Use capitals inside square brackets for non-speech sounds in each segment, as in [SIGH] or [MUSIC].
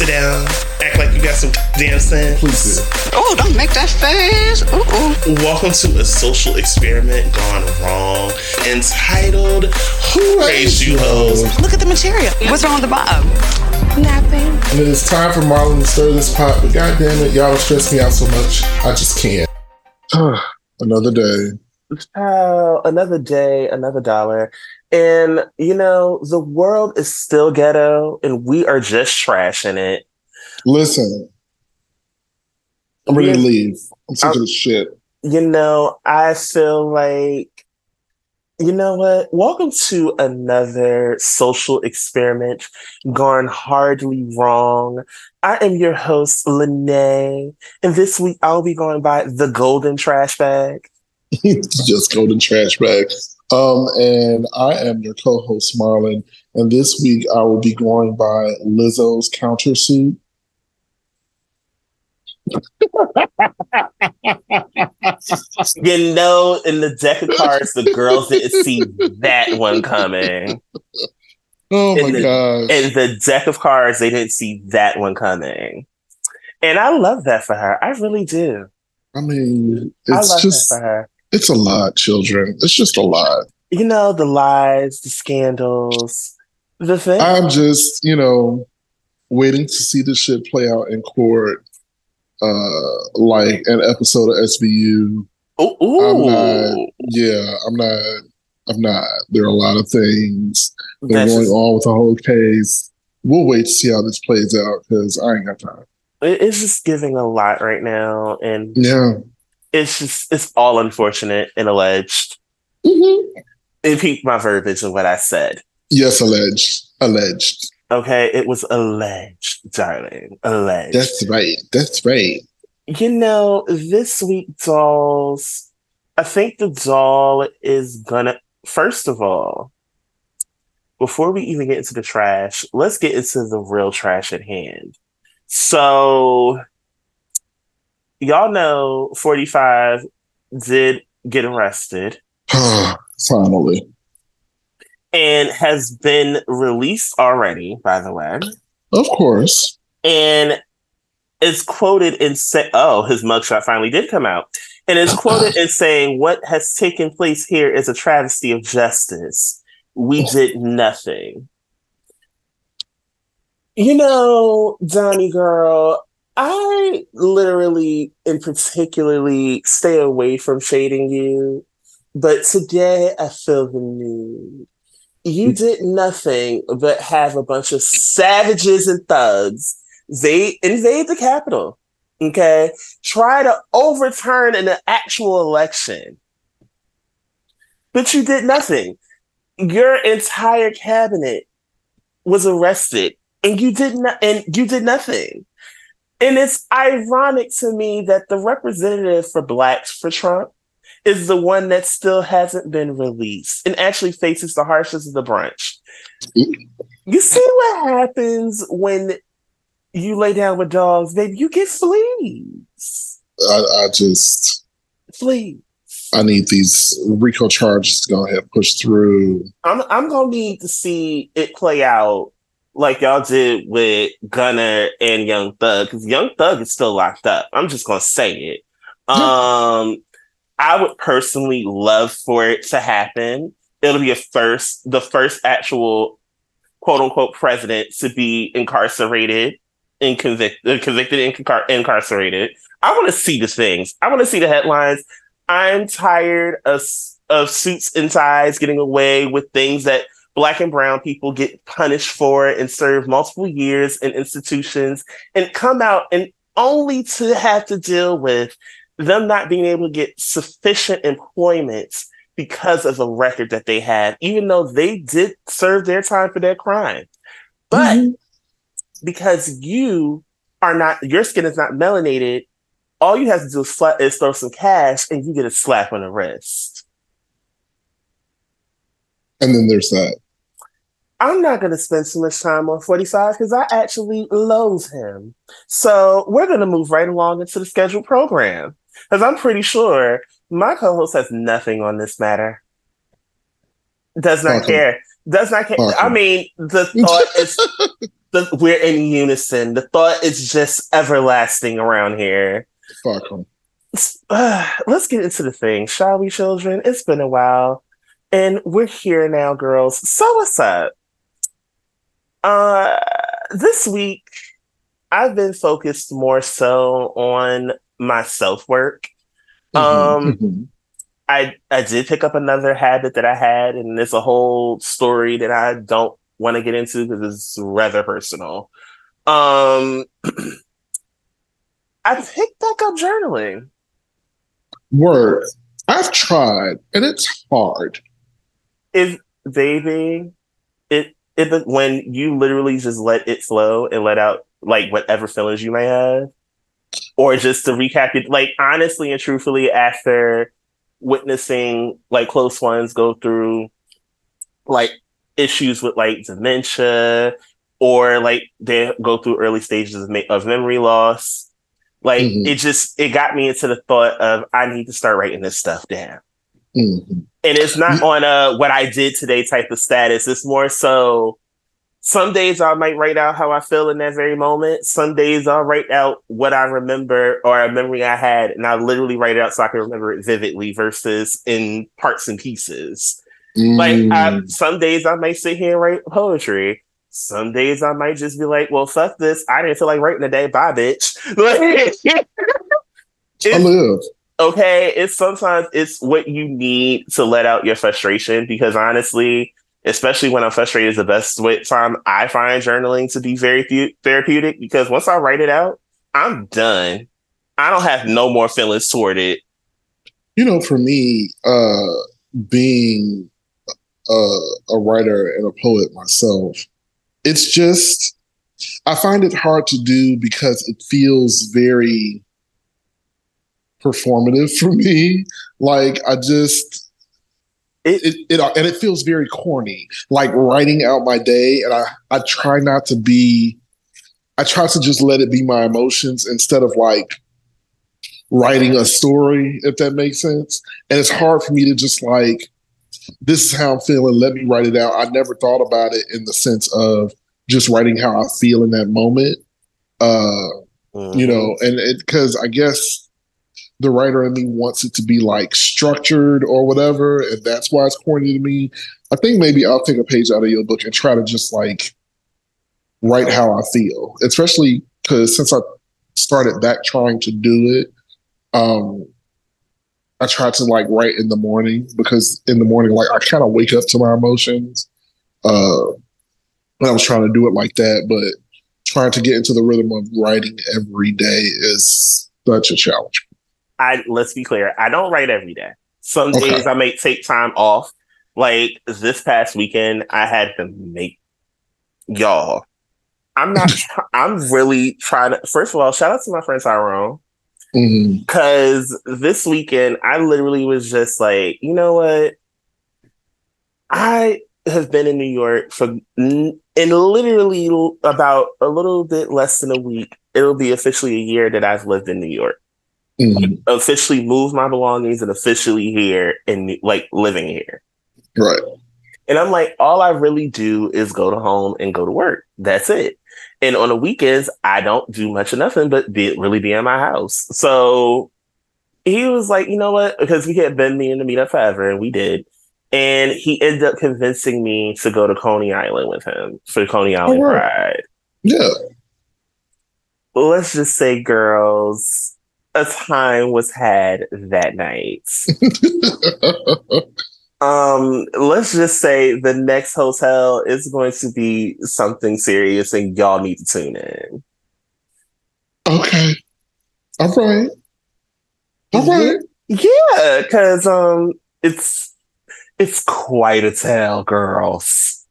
sit down, act like you got some damn sense. Please do. Oh, don't make that face. Ooh, ooh. Welcome to a social experiment gone wrong, entitled "Who Raised You Hoes?" Look at the material. What's wrong with the bottom? Nothing. And it is time for Marlon to stir this pot, but god damn it, y'all stress me out so much. I just can't. [SIGHS] Another day. Oh, another day, another dollar. And, you know, the world is still ghetto and we are just trashing it. Listen, I'm ready to leave. I'm sick of this shit. You know, I feel like, you know what? Welcome to another social experiment gone hardly wrong. I am your host, Lene, and this week I'll be going by the golden trash bag. [LAUGHS] just Golden trash bag. Um, and I am your co-host Marlon, and this week I will be going by Lizzo's countersuit. [LAUGHS] You know, in the deck of cards, the girls didn't see that one coming. Oh my And the- gosh! In the deck of cards, they didn't see that one coming. And I love that for her. I really do. I mean, I it's love just that for her. It's a lot, children. It's just a lot. You know, the lies, the scandals, the thing. I'm just, you know, waiting to see this shit play out in court, uh, like an episode of SVU. Ooh, I'm not. Yeah, I'm not. I'm not. There are a lot of things that are going just- on with the whole case. We'll wait to see how this plays out because I ain't got time. it's just giving a lot right now. And Yeah. It's just, it's all unfortunate and alleged. Mm-hmm. It peaked my verbiage of what I said. Yes, alleged. Alleged. Okay. It was alleged, darling. Alleged. That's right. That's right. You know, this week, dolls, I think the doll is gonna, first of all, before we even get into the trash, let's get into the real trash at hand. So, y'all know 45 did get arrested [SIGHS] Finally. and has been released already, by the way. Of course. and is quoted in say, "Oh, his mugshot finally did come out," and is quoted in saying, "What has taken place here is a travesty of justice. We oh. did nothing." You know, Donnie girl, I literally and particularly stay away from shading you, but today I feel the need. You mm. did nothing but have a bunch of savages and thugs. They invade the Capitol, okay? Try to overturn an actual election. But you did nothing. Your entire cabinet was arrested and you did not and you did nothing. And it's ironic to me that the representative for blacks for Trump is the one that still hasn't been released and actually faces the harshest of the bunch. You see what happens when you lay down with dogs, baby? You get fleas. I, I just Fleas. I need these RICO charges to go ahead and push through. I'm I'm gonna need to see it play out like y'all did with Gunna and Young Thug, because Young Thug is still locked up. I'm just gonna say it. Um, I would personally love for it to happen. It'll be a first, the first actual quote unquote president to be incarcerated and convicted, convicted and incar- incarcerated. I want to see the things. I want to see the headlines. I'm tired of of suits and ties getting away with things that black and brown people get punished for it and serve multiple years in institutions and come out and only to have to deal with them not being able to get sufficient employment because of a record that they had, even though they did serve their time for their crime. But Mhm. because you are not, your skin is not melanated, all you have to do is, fla- is throw some cash and you get a slap on the wrist. And then there's that. I'm not going to spend too much time on 45 because I actually loathe him. So we're going to move right along into the scheduled program because I'm pretty sure my co host has nothing on this matter. Does not care. Does not care. I mean, the thought is [LAUGHS] The, we're in unison. The thought is just everlasting around here. Fuck. Uh, [SIGHS] let's get into the thing, shall we, children? It's been a while, and we're here now, girls. So what's up? Uh, this week I've been focused more so on my self work. Um, Mhm. I I did pick up another habit that I had, and it's a whole story that I don't want to get into because it's rather personal. Um, [CLEARS THROAT] I picked back up journaling. Word. I've tried, and it's hard. Is baby, it it when you literally just let it flow and let out like whatever feelings you may have, or just to recap it. Like honestly and truthfully, after witnessing like close ones go through like issues with like dementia or like they go through early stages of, me- of memory loss like Mhm. it just it got me into the thought of i need to start writing this stuff down Mhm. And it's not on a what i did today type of status it's more so some days i might write out how i feel in that very moment some days i'll write out what i remember or a memory i had and i literally write it out so i can remember it vividly versus in parts and pieces like I, Mm. some days I might sit here and write poetry. Some days I might just be like, "Well, fuck this. I didn't feel like writing today. Bye, bitch." [LAUGHS] Like, I live. Okay, it's sometimes it's what you need to let out your frustration because honestly, especially when I'm frustrated, is the best time I find journaling to be very thu- therapeutic because once I write it out, I'm done. I don't have no more feelings toward it. You know, for me, uh, being a, a writer and a poet myself, it's just I find it hard to do because it feels very performative [LAUGHS] for me. Like I just it, it, it and it feels very corny. Like writing out my day, and I I try not to be. I try to just let it be my emotions instead of like writing a story, if that makes sense. And it's hard for me to just like, this is how I'm feeling. Let me write it out. I never thought about it in the sense of just writing how I feel in that moment. Uh, you know, and it because I guess the writer in me wants it to be like structured or whatever, and that's why it's corny to me. I think maybe I'll take a page out of your book and try to just like write how I feel, especially because since I started back trying to do it, um, I try to like write in the morning because in the morning, like I kind of wake up to my emotions. Uh, I was trying to do it like that, but trying to get into the rhythm of writing every day is such a challenge. I let's be clear, I don't write every day. Some Okay. days I may take time off. Like this past weekend, I had to make y'all. I'm not. [LAUGHS] I'm really trying to. First of all, shout out to my friend Tyrone mm-hmm. because this weekend I literally was just like, you know what? I have been in New York for in literally about a little bit less than a week. It'll be officially a year that I've lived in New York. Mhm. Officially moved my belongings and officially here and like living here. Right. And I'm like, all I really do is go to home and go to work. That's it. And on the weekends, I don't do much of nothing but be really be in my house. So he was like, you know what? Because we had been meaning to meet up forever, and we did. And he ended up convincing me to go to Coney Island with him for Coney Island right. Pride. Yeah. Let's just say, girls, a time was had that night. [LAUGHS] Um, let's just say the next hotel is going to be something serious and y'all need to tune in. okay. All right. All right. Yeah, because um it's it's quite a tale, girls.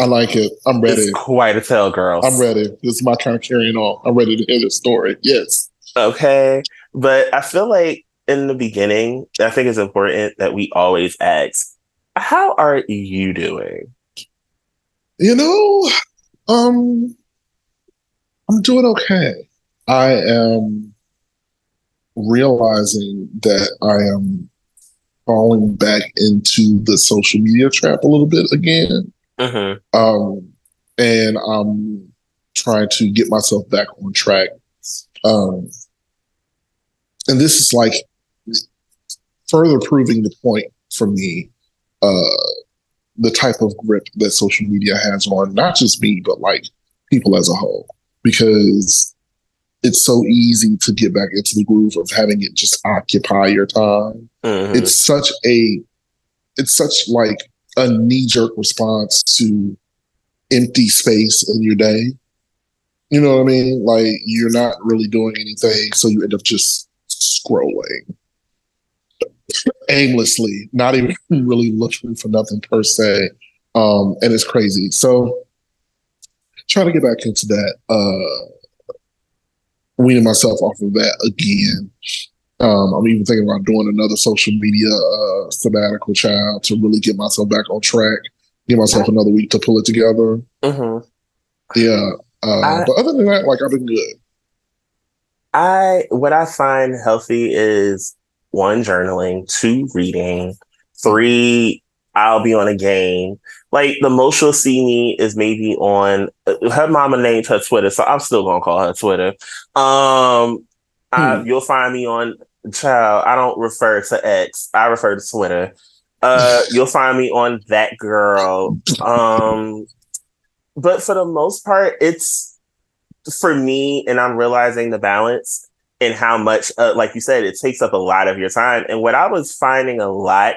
I like it. I'm ready. It's quite a tale, girls. I'm ready. This is my turn carrying on. I'm ready to hear the story. Yes. Okay. But I feel like in the beginning, I think it's important that we always ask, how are you doing? You know, um, I'm doing okay. I am realizing that I am falling back into the social media trap a little bit again. Mm-hmm. Um, and I'm trying to get myself back on track. Um, and this is like further proving the point for me, uh, the type of grip that social media has on not just me, but like people as a whole, because it's so easy to get back into the groove of having it just occupy your time. Mm-hmm. It's such a, it's such like a knee jerk response to empty space in your day. You know what I mean? Like you're not really doing anything, so you end up just scrolling aimlessly, not even [LAUGHS] really looking for nothing per se. Um, and it's crazy. So trying to get back into that, uh, weaning myself off of that again. Um, I'm even thinking about doing another social media uh, sabbatical child to really get myself back on track, give myself another week to pull it together. Mm-hmm. Yeah. Uh, I, but other than that, like I've been good. I what I find healthy is one journaling, two reading, three I'll be on a game. Like the most you'll see me is maybe on her mama named her Twitter, so I'm still gonna call her Twitter. Um, hmm. I, you'll find me on child. I don't refer to X. I refer to Twitter. Uh, [LAUGHS] you'll find me on that girl. Um, but for the most part, it's for me, and I'm realizing the balance and how much, uh, like you said, it takes up a lot of your time. And what I was finding a lot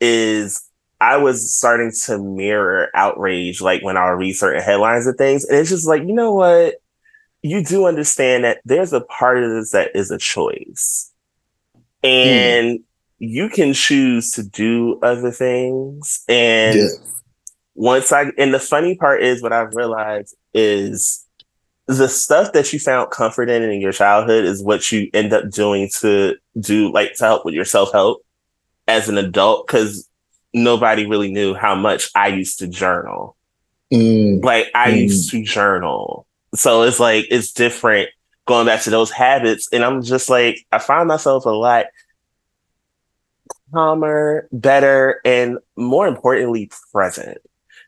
is I was starting to mirror outrage, like when I read certain headlines and things. And it's just like, you know what? You do understand that there's a part of this that is a choice. And mm. you can choose to do other things. And yeah. once I, and the funny part is what I've realized is the stuff that you found comfort in in your childhood is what you end up doing to do like to help with your self-help as an adult because nobody really knew how much I used to journal. Mm. Like I mm. used to journal. So it's like it's different going back to those habits. And I'm just like, I find myself a lot calmer, better, and more importantly, present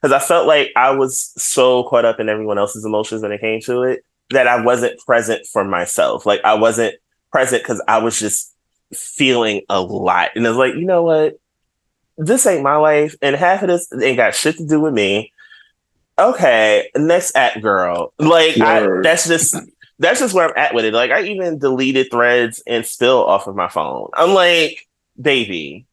because I felt like I was so caught up in everyone else's emotions when it came to it that I wasn't present for myself. Like I wasn't present because I was just feeling a lot. And it's like, you know what? This ain't my life, and half of this ain't got shit to do with me. Okay, next act, girl. Like I, that's just that's just where I'm at with it. Like I even deleted threads and still off of my phone. I'm like, baby.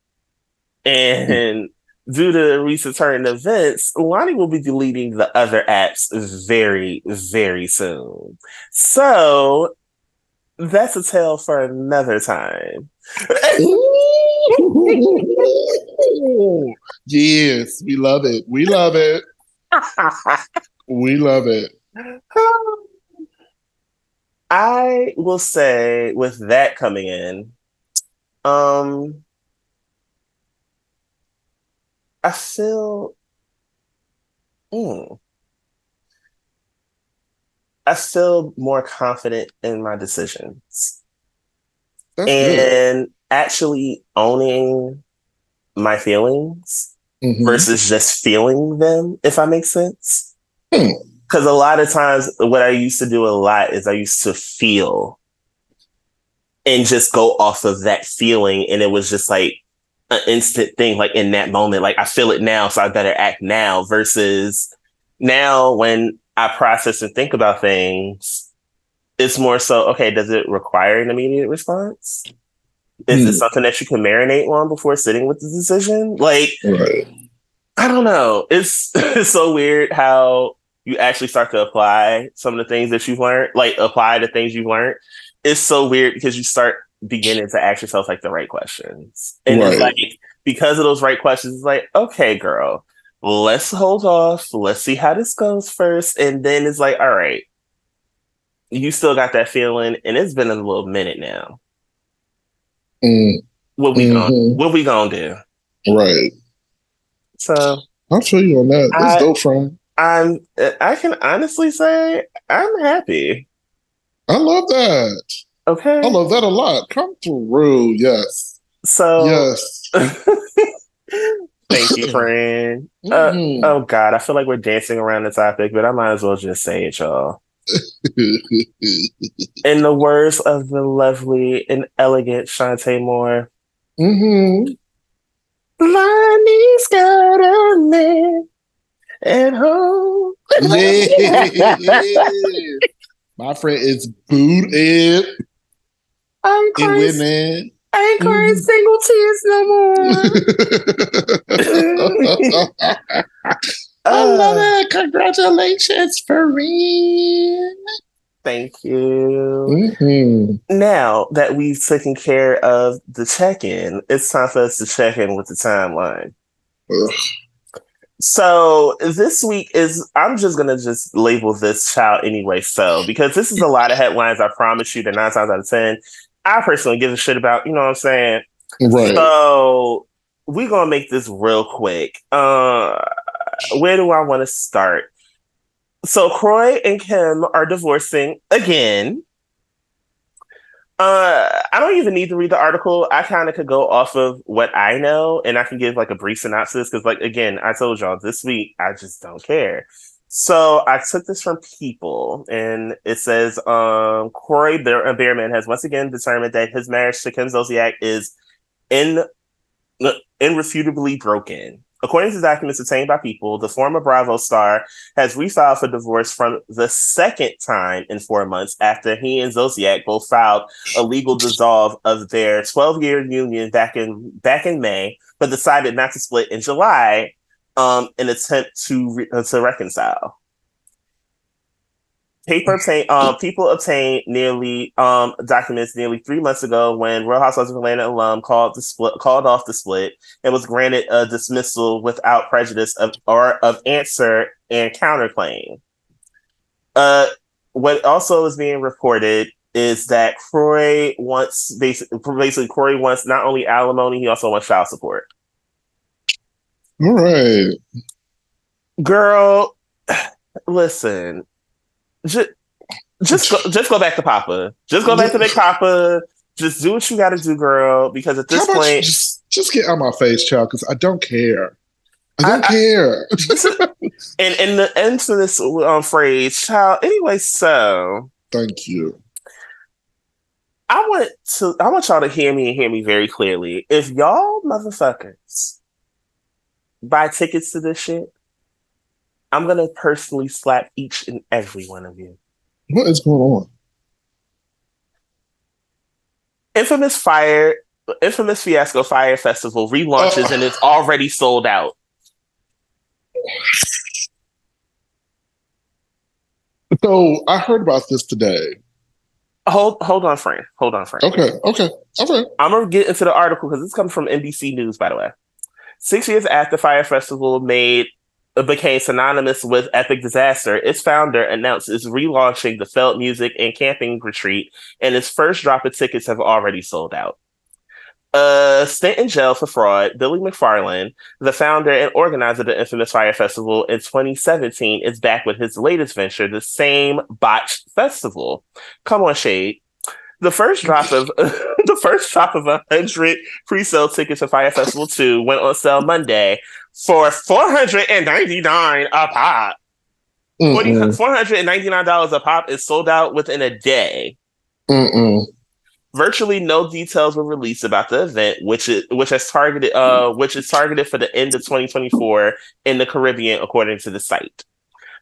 Mm. And due to recent turn events, Lonnie will be deleting the other apps very, very soon. So that's a tale for another time. [LAUGHS] yes, we love it. We love it. [LAUGHS] we love it. I will say with that coming in, um I feel, mm, I feel more confident in my decisions, That's and good. actually owning my feelings mm-hmm. versus just feeling them. If I make sense, because hmm. a lot of times, what I used to do a lot is I used to feel and just go off of that feeling, and it was just like an instant thing like in that moment like i feel it now so i better act now versus now when i process and think about things it's more so okay does it require an immediate response is mm. it hmm. something that you can marinate on before sitting with the decision like right. i don't know it's [LAUGHS] it's so weird how you actually start to apply some of the things that you've learned like apply the things you've learned it's so weird because you start beginning to ask yourself like the right questions. And right. it's like because of those right questions, it's like, okay, girl, let's hold off. Let's see how this goes first. And then it's like, all right, you still got that feeling, and it's been a little minute now. Mm. What we mm-hmm. gonna what we gonna do? Right. So I'll show you on that. That's I, dope from. I'm I can honestly say I'm happy. I love that. Okay. I love that a lot. Come through. Yes. So yes. [LAUGHS] Thank you, [LAUGHS] friend. Uh, mm-hmm. oh God, I feel like we're dancing around the topic, but I might as well just say it, y'all. [LAUGHS] In the words of the lovely and elegant Chanté Moore, mm-hmm. Lonnie's got a man at home. Yeah. My friend is booed booted I ain't and crying, winning. I ain't crying Mhm. single tears no more. I love it. Congratulations, Farine. Thank you. Mm-hmm. Now that we've taken care of the check in, it's time for us to check in with the timeline. Ugh. So this week is I'm just gonna just label this child anyway. So because this is a lot of headlines, I promise you that nine times out of ten, I personally give a shit about. You know what I'm saying? Right. So we're gonna make this real quick. Uh, where do I want to start? So Kroy and Kim are divorcing again. Uh, I don't even need to read the article. I kind of could go off of what I know, and I can give like a brief synopsis because, like, again, I told y'all this week I just don't care. So I took this from People, and it says, um, Corey Bear- uh, Biermann has once again determined that his marriage to Kim Zolciak is in irrefutably broken. According to documents obtained by People, the former Bravo star has refiled for divorce from the second time in four months after he and Zolciak both filed a legal dissolve of their 12-year union back in back in May, but decided not to split in July um, in attempt to re- uh, to reconcile. Paper obtain, um, people obtained nearly um, documents nearly three months ago when Real Housewives of Atlanta alum called the split called off the split and was granted a dismissal without prejudice of or of answer and counterclaim. Uh, what also is being reported is that Kroy wants basically, basically Corey wants not only alimony, he also wants child support. All right. Girl, listen, just just go, just go back to Papa. Just go back to Big Papa. Just do what you got to do, girl. Because at this How about you point, just just get out my face, child, because I don't care. I don't I- I- care. [LAUGHS] and and the end to this um, phrase, child. Anyway, so Thank you. I want to I want y'all to hear me and hear me very clearly. If y'all motherfuckers buy tickets to this shit, I'm gonna personally slap each and every one of you. What is going on? Infamous Fyre Infamous Fiasco Fyre Festival relaunches Oh. and it's already sold out. So I heard about this today. Hold hold on, Frank. Hold on, Frank. Okay, okay, okay. I'm gonna get into the article because this comes from NBC News, by the way. Six years after Fyre Festival made uh, became synonymous with epic disaster, its founder announced it's relaunching the Felt Music and Camping Retreat, and its first drop of tickets have already sold out. Uh, stint in jail for fraud, Billy McFarland, the founder and organizer of the infamous Fyre Festival in 2017, is back with his latest venture, the same botched festival. Come on, Shade. The first drop of [LAUGHS] the first drop of a hundred pre-sale tickets for Fyre Festival 2 went on sale Monday for four hundred and ninety-nine a pop. Mm-mm, Four hundred and ninety-nine dollars a pop is sold out within a day. mm-mm. Virtually no details were released about the event, which is which has targeted uh which is targeted for the end of 2024 in the Caribbean, according to the site.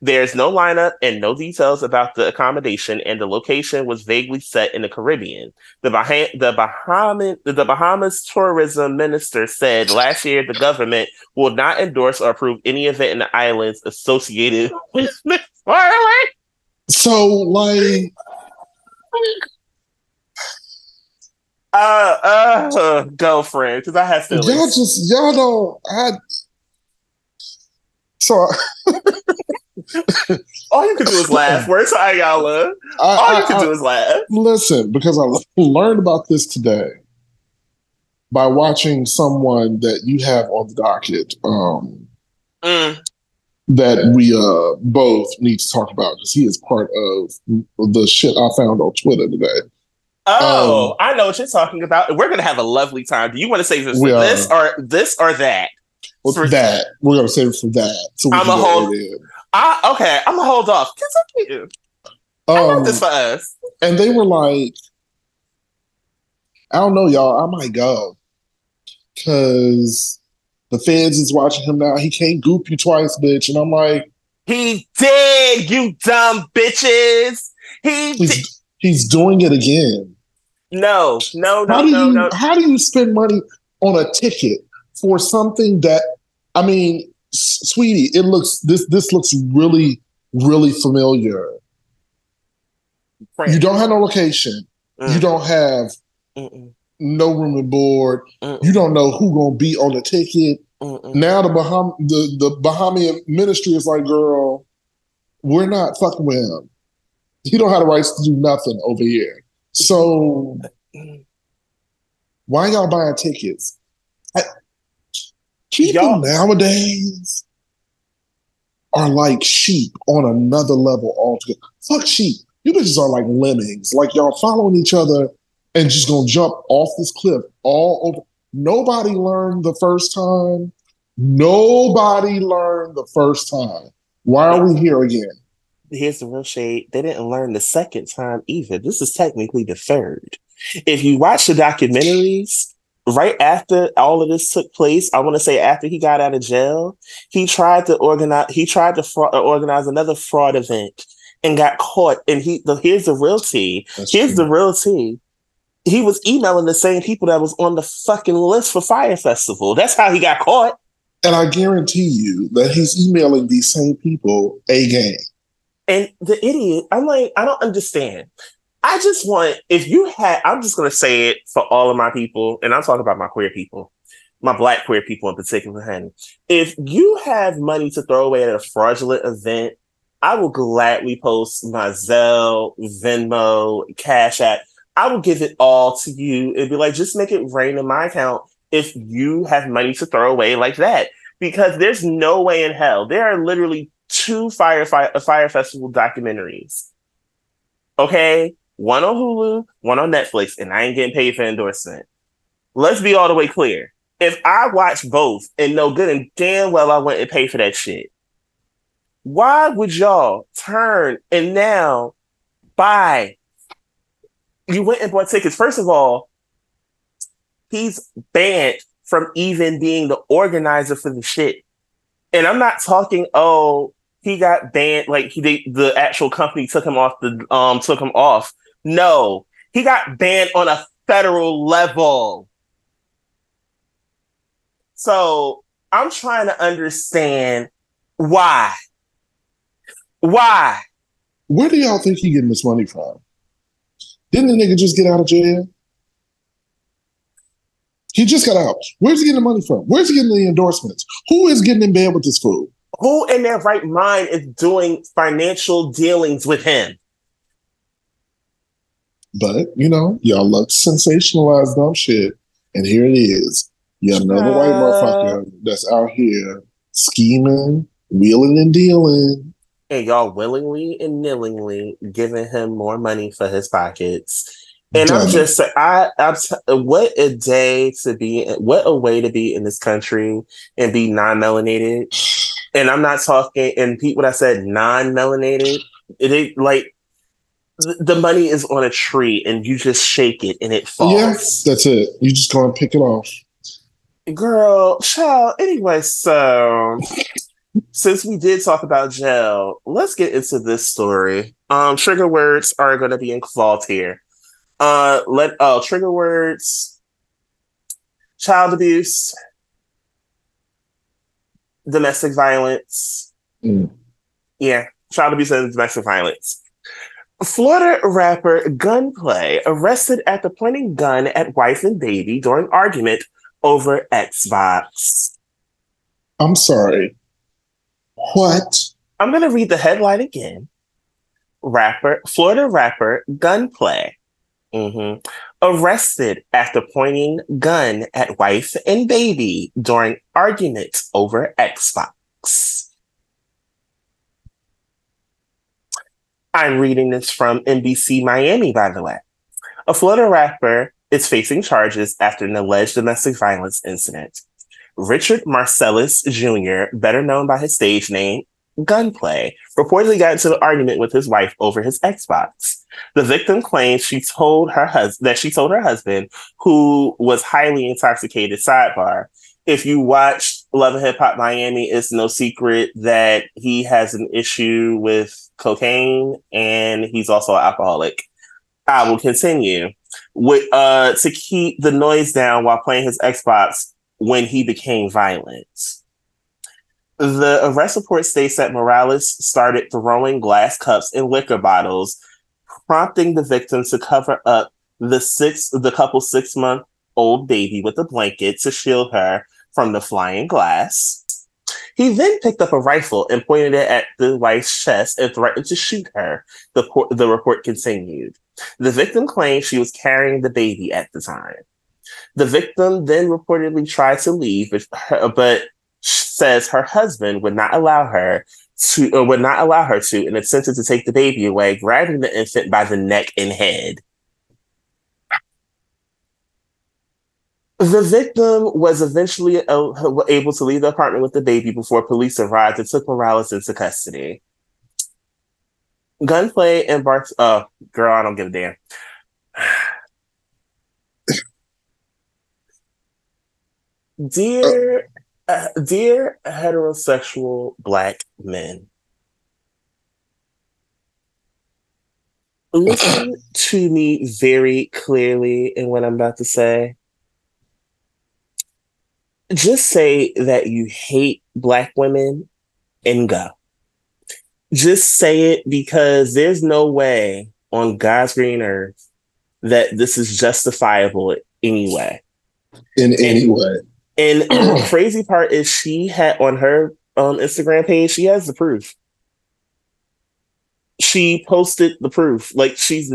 There's no lineup and no details about the accommodation, and the location was vaguely set in the Caribbean. The Bah- the Bahamas the Bahamas tourism minister said last year the government will not endorse or approve any event in the islands associated [LAUGHS] with McFarland. So like, Uh, uh, girlfriend, because I have feelings. y'all just y'all don't. I. So [LAUGHS] [LAUGHS] All you can do is laugh. Where's Ayala? I, All I, you can I- do is laugh. listen because I learned about this today by watching someone that you have on the docket. Um, Mm. that we uh both need to talk about because he is part of the shit I found on Twitter today. Oh, Um, I know what you're talking about. We're gonna have a lovely time. Do you want to say this this or this or that? Well, For- that we're gonna save it for that. So I'm a go whole- right in. I, okay, I'm gonna hold off. I Um, want this for us. and they were like, I don't know, y'all. I might go because the feds is watching him now. He can't goop you twice, bitch. And I'm like, He did, you dumb bitches. He did. he's he's doing it again. No, no, no, how do no, you no. how do you spend money on a ticket for something that I mean, sweetie, it looks this this looks really really familiar. You don't have no location. You Mm, don't have mm-mm, no room and board. mm-mm, You don't know who gonna be on the ticket. mm-mm. Now the Baham the the Bahamian ministry is like, girl, we're not fucking with him. He don't have the rights to do nothing over here. So why y'all buying tickets? People Y'all- nowadays are like sheep on another level altogether. Fuck sheep. You bitches are like lemmings. Like y'all following each other and just gonna jump off this cliff all over. Nobody learned the first time. Nobody learned the first time. Why are we here again? Here's the real shade. They didn't learn the second time either. This is technically the third. If you watch the documentaries, right after all of this took place, I want to say after he got out of jail, he tried to organize. He tried to uh, organize another fraud event and got caught. And he, the, here's the real tea. That's Here's true. the real tea. He was emailing the same people that was on the fucking list for Fyre Festival. That's how he got caught. And I guarantee you that he's emailing these same people a game. And the idiot, I'm like, I don't understand. I just want, if you had, I'm just going to say it for all of my people, and I'm talking about my queer people, my black queer people in particular, honey. If you have money to throw away at a fraudulent event, I will gladly post my Zelle, Venmo, Cash App. I will give it all to you and be like, just make it rain in my account if you have money to throw away like that. Because there's no way in hell. There are literally two fire, fire, fire festival documentaries. Okay? One on Hulu, one on Netflix, and I ain't getting paid for endorsement. Let's be all the way clear. If I watch both and know good and damn well I went and pay for that shit, why would y'all turn and now buy? You went and bought tickets. First of all, he's banned from even being the organizer for the shit. And I'm not talking, oh, he got banned, like he the actual company took him off the um took him off. No, he got banned on a federal level. So I'm trying to understand why. Why? Where do y'all think he getting this money from? Didn't the nigga just get out of jail? He just got out. Where's he getting the money from? Where's he getting the endorsements? Who is getting in bed with this fool? Who in their right mind is doing financial dealings with him? But you know, y'all love to sensationalize dumb shit, and here it is. You another white Uh. motherfucker that's out here scheming, wheeling and dealing. and y'all willingly and knowingly giving him more money for his pockets. And I'm just I, I'm t- what a day to be, what a way to be in this country and be non-melanated. And I'm not talking, and Pete, what I said, non-melanated, it like the money is on a tree and you just shake it and it falls. Yes, that's it. You just gonna pick it off. Girl, child. Anyway, so since we did talk about jail, let's get into this story. Um, trigger words are going to be involved here. Uh, let oh, trigger words: child abuse, domestic violence. Mm. Yeah, child abuse and domestic violence. Florida rapper Gunplay arrested after pointing gun at wife and baby during argument over Xbox. I'm sorry. What? I'm going to read the headline again. Rapper, Florida rapper Gunplay, mhm, arrested after pointing gun at wife and baby during argument over Xbox. I'm reading this from NBC Miami, by the way. A Florida rapper is facing charges after an alleged domestic violence incident. Richard Morales Jr., better known by his stage name, gunplay, reportedly got into an argument with his wife over his Xbox. The victim claims she told her husband that she told her husband, who was highly intoxicated. Sidebar: If you watch Love and Hip Hop Miami, it's no secret that he has an issue with cocaine and he's also an alcoholic. I will continue with uh to keep the noise down while playing his Xbox when he became violent. The arrest report states that Morales started throwing glass cups and liquor bottles, prompting the victim to cover up the six the couple's six month old baby with a blanket to shield her from the flying glass. He then picked up a rifle and pointed it at the wife's chest and threatened to shoot her. The, the report continued. The victim claimed she was carrying the baby at the time. The victim then reportedly tried to leave, but, her, but says her husband would not allow her to, or would not allow her to, and attempted to take the baby away, grabbing the infant by the neck and head. The victim was eventually uh, able to leave the apartment with the baby before police arrived and took Morales into custody. Gunplay and Bart. Oh, girl, I don't give a damn. [SIGHS] dear, uh, dear heterosexual black men, listen to me very clearly in what I'm about to say just say that you hate black women and go. Just say it because there's no way on God's green earth that this is justifiable anyway. In any way. And, and [CLEARS THROAT] the crazy part is she had on her um, Instagram page, she has the proof. She posted the proof. Like she's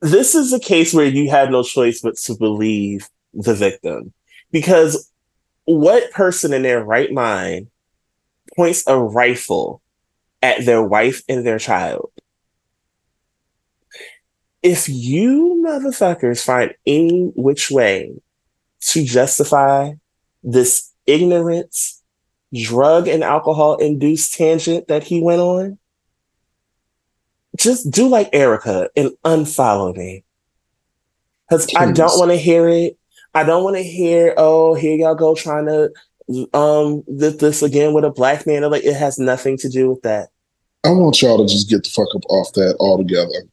this is a case where you have no choice but to believe the victim because what person in their right mind points a rifle at their wife and their child? If you motherfuckers find any which way to justify this ignorance, drug and alcohol induced tangent that he went on, just do like Erica and unfollow me. Because I don't want to hear it. I don't want to hear, oh, here y'all go trying to um this, this again with a black man. Like it has nothing to do with that. I want y'all to just get the fuck up off that altogether.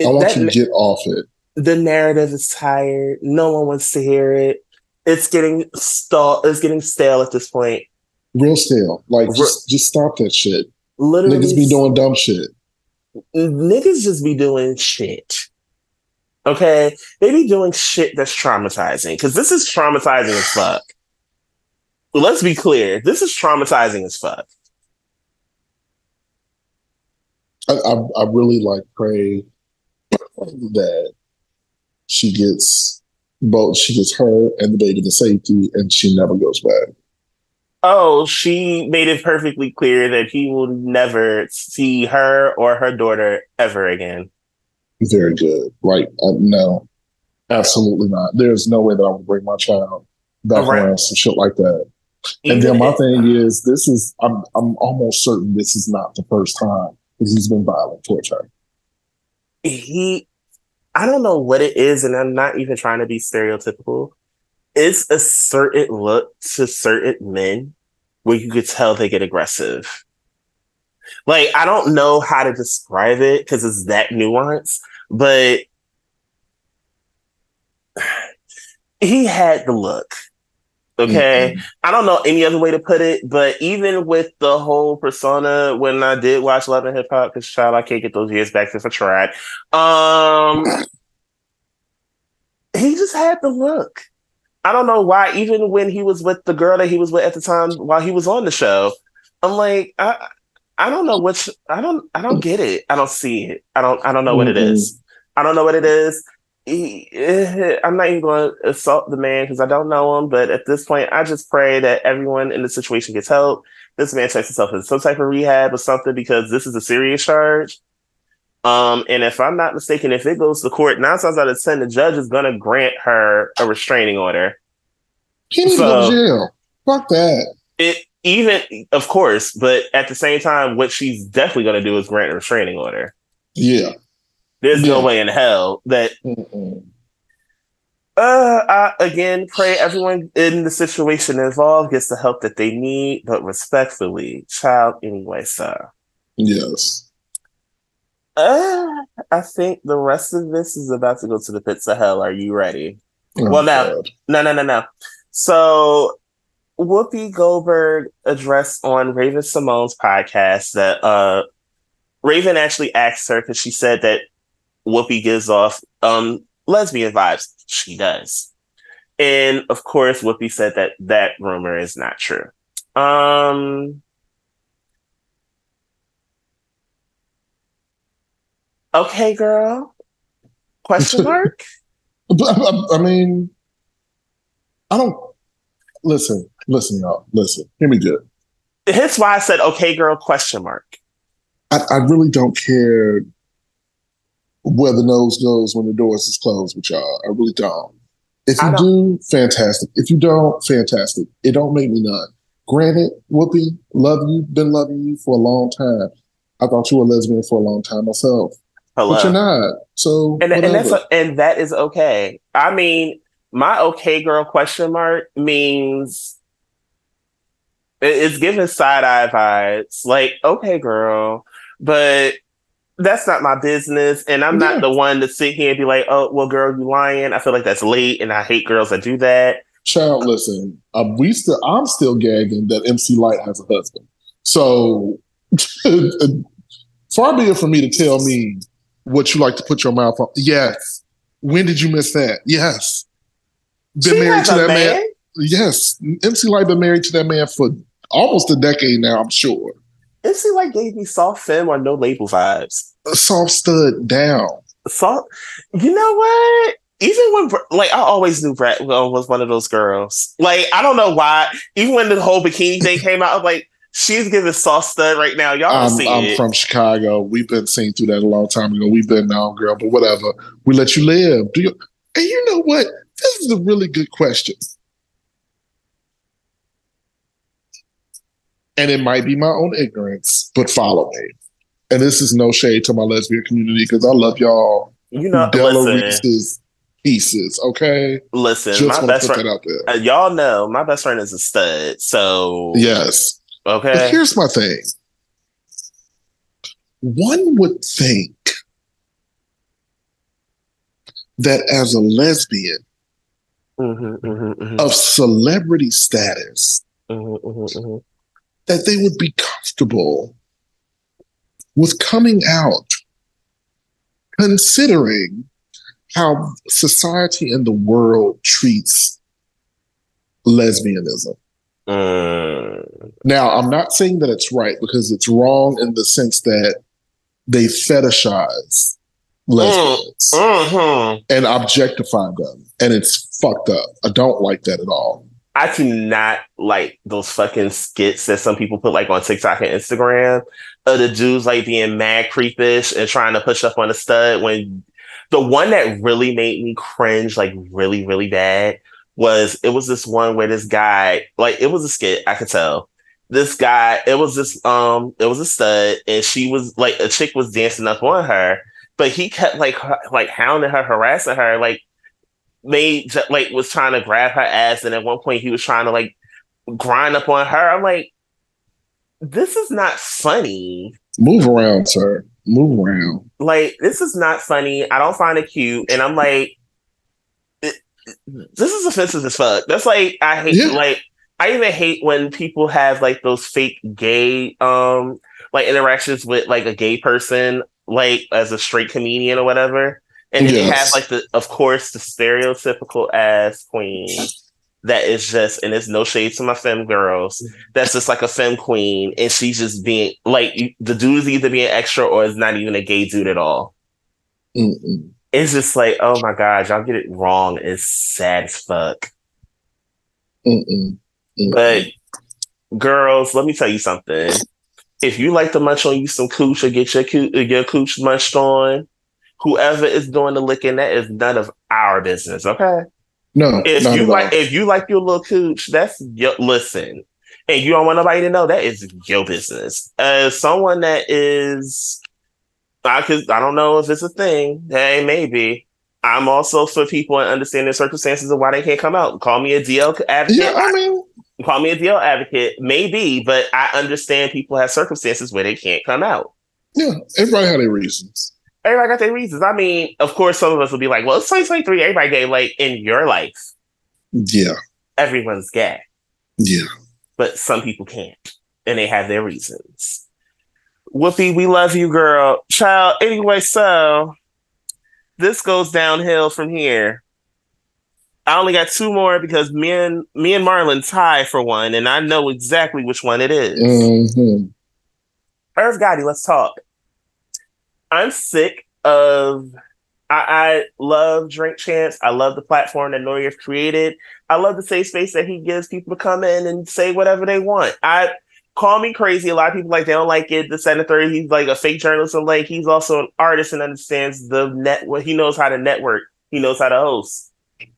I want that, you to get off it. The narrative is tired. No one wants to hear it. It's getting stale. It's getting stale at this point. Real stale. Like just, just stop that shit. Literally, niggas be doing dumb shit. Niggas just be doing shit. Okay, they be doing shit that's traumatizing because this is traumatizing as fuck. Let's be clear, this is traumatizing as fuck. I, I, I really like pray that she gets both she gets her and the baby to safety and she never goes back. Oh, she made it perfectly clear that he will never see her or her daughter ever again very good. Like, uh, no, absolutely not. There's no way that I would bring my child back right. around some shit like that. Even and then my thing is, this is I'm I'm almost certain this is not the first time that he's been violent towards her. He, I don't know what it is, and I'm not even trying to be stereotypical. It's a certain look to certain men where you could tell they get aggressive. Like I don't know how to describe it because it's that nuance, but [SIGHS] he had the look. Okay. Mm-hmm. I don't know any other way to put it, but even with the whole persona, when I did watch Love and Hip Hop, because child, I can't get those years back if I tried. Um, [CLEARS THROAT] he just had the look. I don't know why, even when he was with the girl that he was with at the time while he was on the show, I'm like, I, I don't know which I don't I don't get it. I don't see it. I don't I don't know mm-hmm. what it is. Mm-hmm. I don't know what it is. Eh, I'm not even going to assault the man because I don't know him. But at this point, I just pray that everyone in the situation gets help. This man checks himself in some type of rehab or something because this is a serious charge. Um, and if I'm not mistaken, if it goes to court, nine times out of ten, the judge is going to grant her a restraining order. He needs so, to go to jail. Fuck that. It even of course, but at the same time, what she's definitely going to do is grant a restraining order. Yeah, there's yeah. no way in hell that. Mm-mm. Uh, I, again, pray everyone in the situation involved gets the help that they need, but respectfully, child, anyway, sir. Yes. Uh, I think the rest of this is about to go to the pits of hell. Are you ready? Oh, well, now, God. no, no, no, no. So, Whoopi Goldberg addressed on Raven-Symoné's podcast that uh, Raven actually asked her because she said that Whoopi gives off um, lesbian vibes. She does. And of course, Whoopi said that that rumor is not true. Um, okay, girl. Question [LAUGHS] mark? I mean, I don't listen, listen, y'all, listen. Hear me good. Hence why I said, "Okay, girl?" Question mark. I, I really don't care where the nose goes when the doors is closed with y'all. I really don't. If you do, fantastic. If you don't, fantastic. It don't make me none. Granted, Whoopi, love you, been loving you for a long time. I thought you were lesbian for a long time myself. Hello. But you're not. So and, and that's a, and that is okay. I mean, my okay girl question mark means it's giving side eye vibes. Like, okay, girl, but that's not my business. And I'm yeah. not the one to sit here and be like, oh, well, girl, you lying. I feel like that's late, and I hate girls that do that. Child, listen, um, we still, I'm still gagging that MC Lyte has a husband. So [LAUGHS] far be it for me to tell me what you like to put your mouth on. Yes. When did you miss that? Yes. Been she married to that man? man? Yes. MC Lyte been married to that man for almost a decade now, I'm sure. MC Lyte gave me soft femme or no label vibes. Soft stud down. Soft. You know what? Even when, like, I always knew Brett uh, was one of those girls. Like, I don't know why. Even when the whole bikini thing [LAUGHS] came out, I'm like, she's giving soft stud right now. Y'all I'm, see I'm it. from Chicago. We've been seeing through that a long time ago. We've been now, girl, but whatever. We let you live. Do you? And you know what? This is a really good question. And it might be my own ignorance, but follow me. And this is no shade to my lesbian community because I love y'all. You know, Della Reese's pieces. Okay, listen, Just my best friend. Uh, y'all know my best friend is a stud. So yes, okay. But here's my thing. One would think that as a lesbian mm-hmm, mm-hmm, mm-hmm. of celebrity status, mm-hmm, mm-hmm, mm-hmm that they would be comfortable with coming out, considering how society and the world treats lesbianism. Mm. Now, I'm not saying that it's right because it's wrong in the sense that they fetishize lesbians mm. and objectify them, and it's fucked up. I don't like that at all. I do not like those fucking skits that some people put like on TikTok and Instagram of the dudes like being mad creepish and trying to push up on a stud when the one that really made me cringe like really, really bad was it was this one where this guy, like it was a skit, I could tell. This guy, it was this um, it was a stud, and she was like a chick was dancing up on her, but he kept like like hounding her, harassing her, like made like was trying to grab her ass, and at one point he was trying to like grind up on her. I'm like, this is not funny. Move around, sir. Move around. Like this is not funny. I don't find it cute, and I'm like, this is offensive as fuck. That's like I hate yeah. like I even hate when people have like those fake gay um like interactions with like a gay person like as a straight comedian or whatever. And then yes. you have like the, of course, the stereotypical ass queen that is just, and it's no shade to my femme girls. That's just like a femme queen, and she's just being like the dude is either being extra or is not even a gay dude at all. Mm-mm. It's just like, oh my god, y'all get it wrong. It's sad as fuck. Mm-mm. But girls, let me tell you something. If you like to munch on you some cooch or get your cooch, your cooch munched on, whoever is doing the licking, that is none of our business. Okay. No. If you like, if you like your little cooch, that's your, listen. and you don't want nobody to know, that is your business. As someone that is, I could, I don't know if it's a thing. Hey, maybe. I'm also for people and understanding circumstances of why they can't come out. Call me a DL advocate. Yeah, I mean, call me a DL advocate, maybe, but I understand people have circumstances where they can't come out. Yeah, everybody had their reasons. Everybody got their reasons. I mean, of course, some of us will be like, "Well, it's 2023. Everybody gay." Like in your life, yeah, everyone's gay. Yeah, but some people can't, and they have their reasons. Whoopi, we love you, girl, child. Anyway, so this goes downhill from here. I only got two more because me and me and Marlon tie for one, and I know exactly which one it is. Mm-hmm. Irv Gotti, let's talk. I'm sick of. I, I love Drink Champs. I love the platform that N.O.R.E. created. I love the safe space that he gives people to come in and say whatever they want. I call me crazy. A lot of people like they don't like it. The third, he's like a fake journalist. And like he's also an artist and understands the net. He knows how to network. He knows how to host.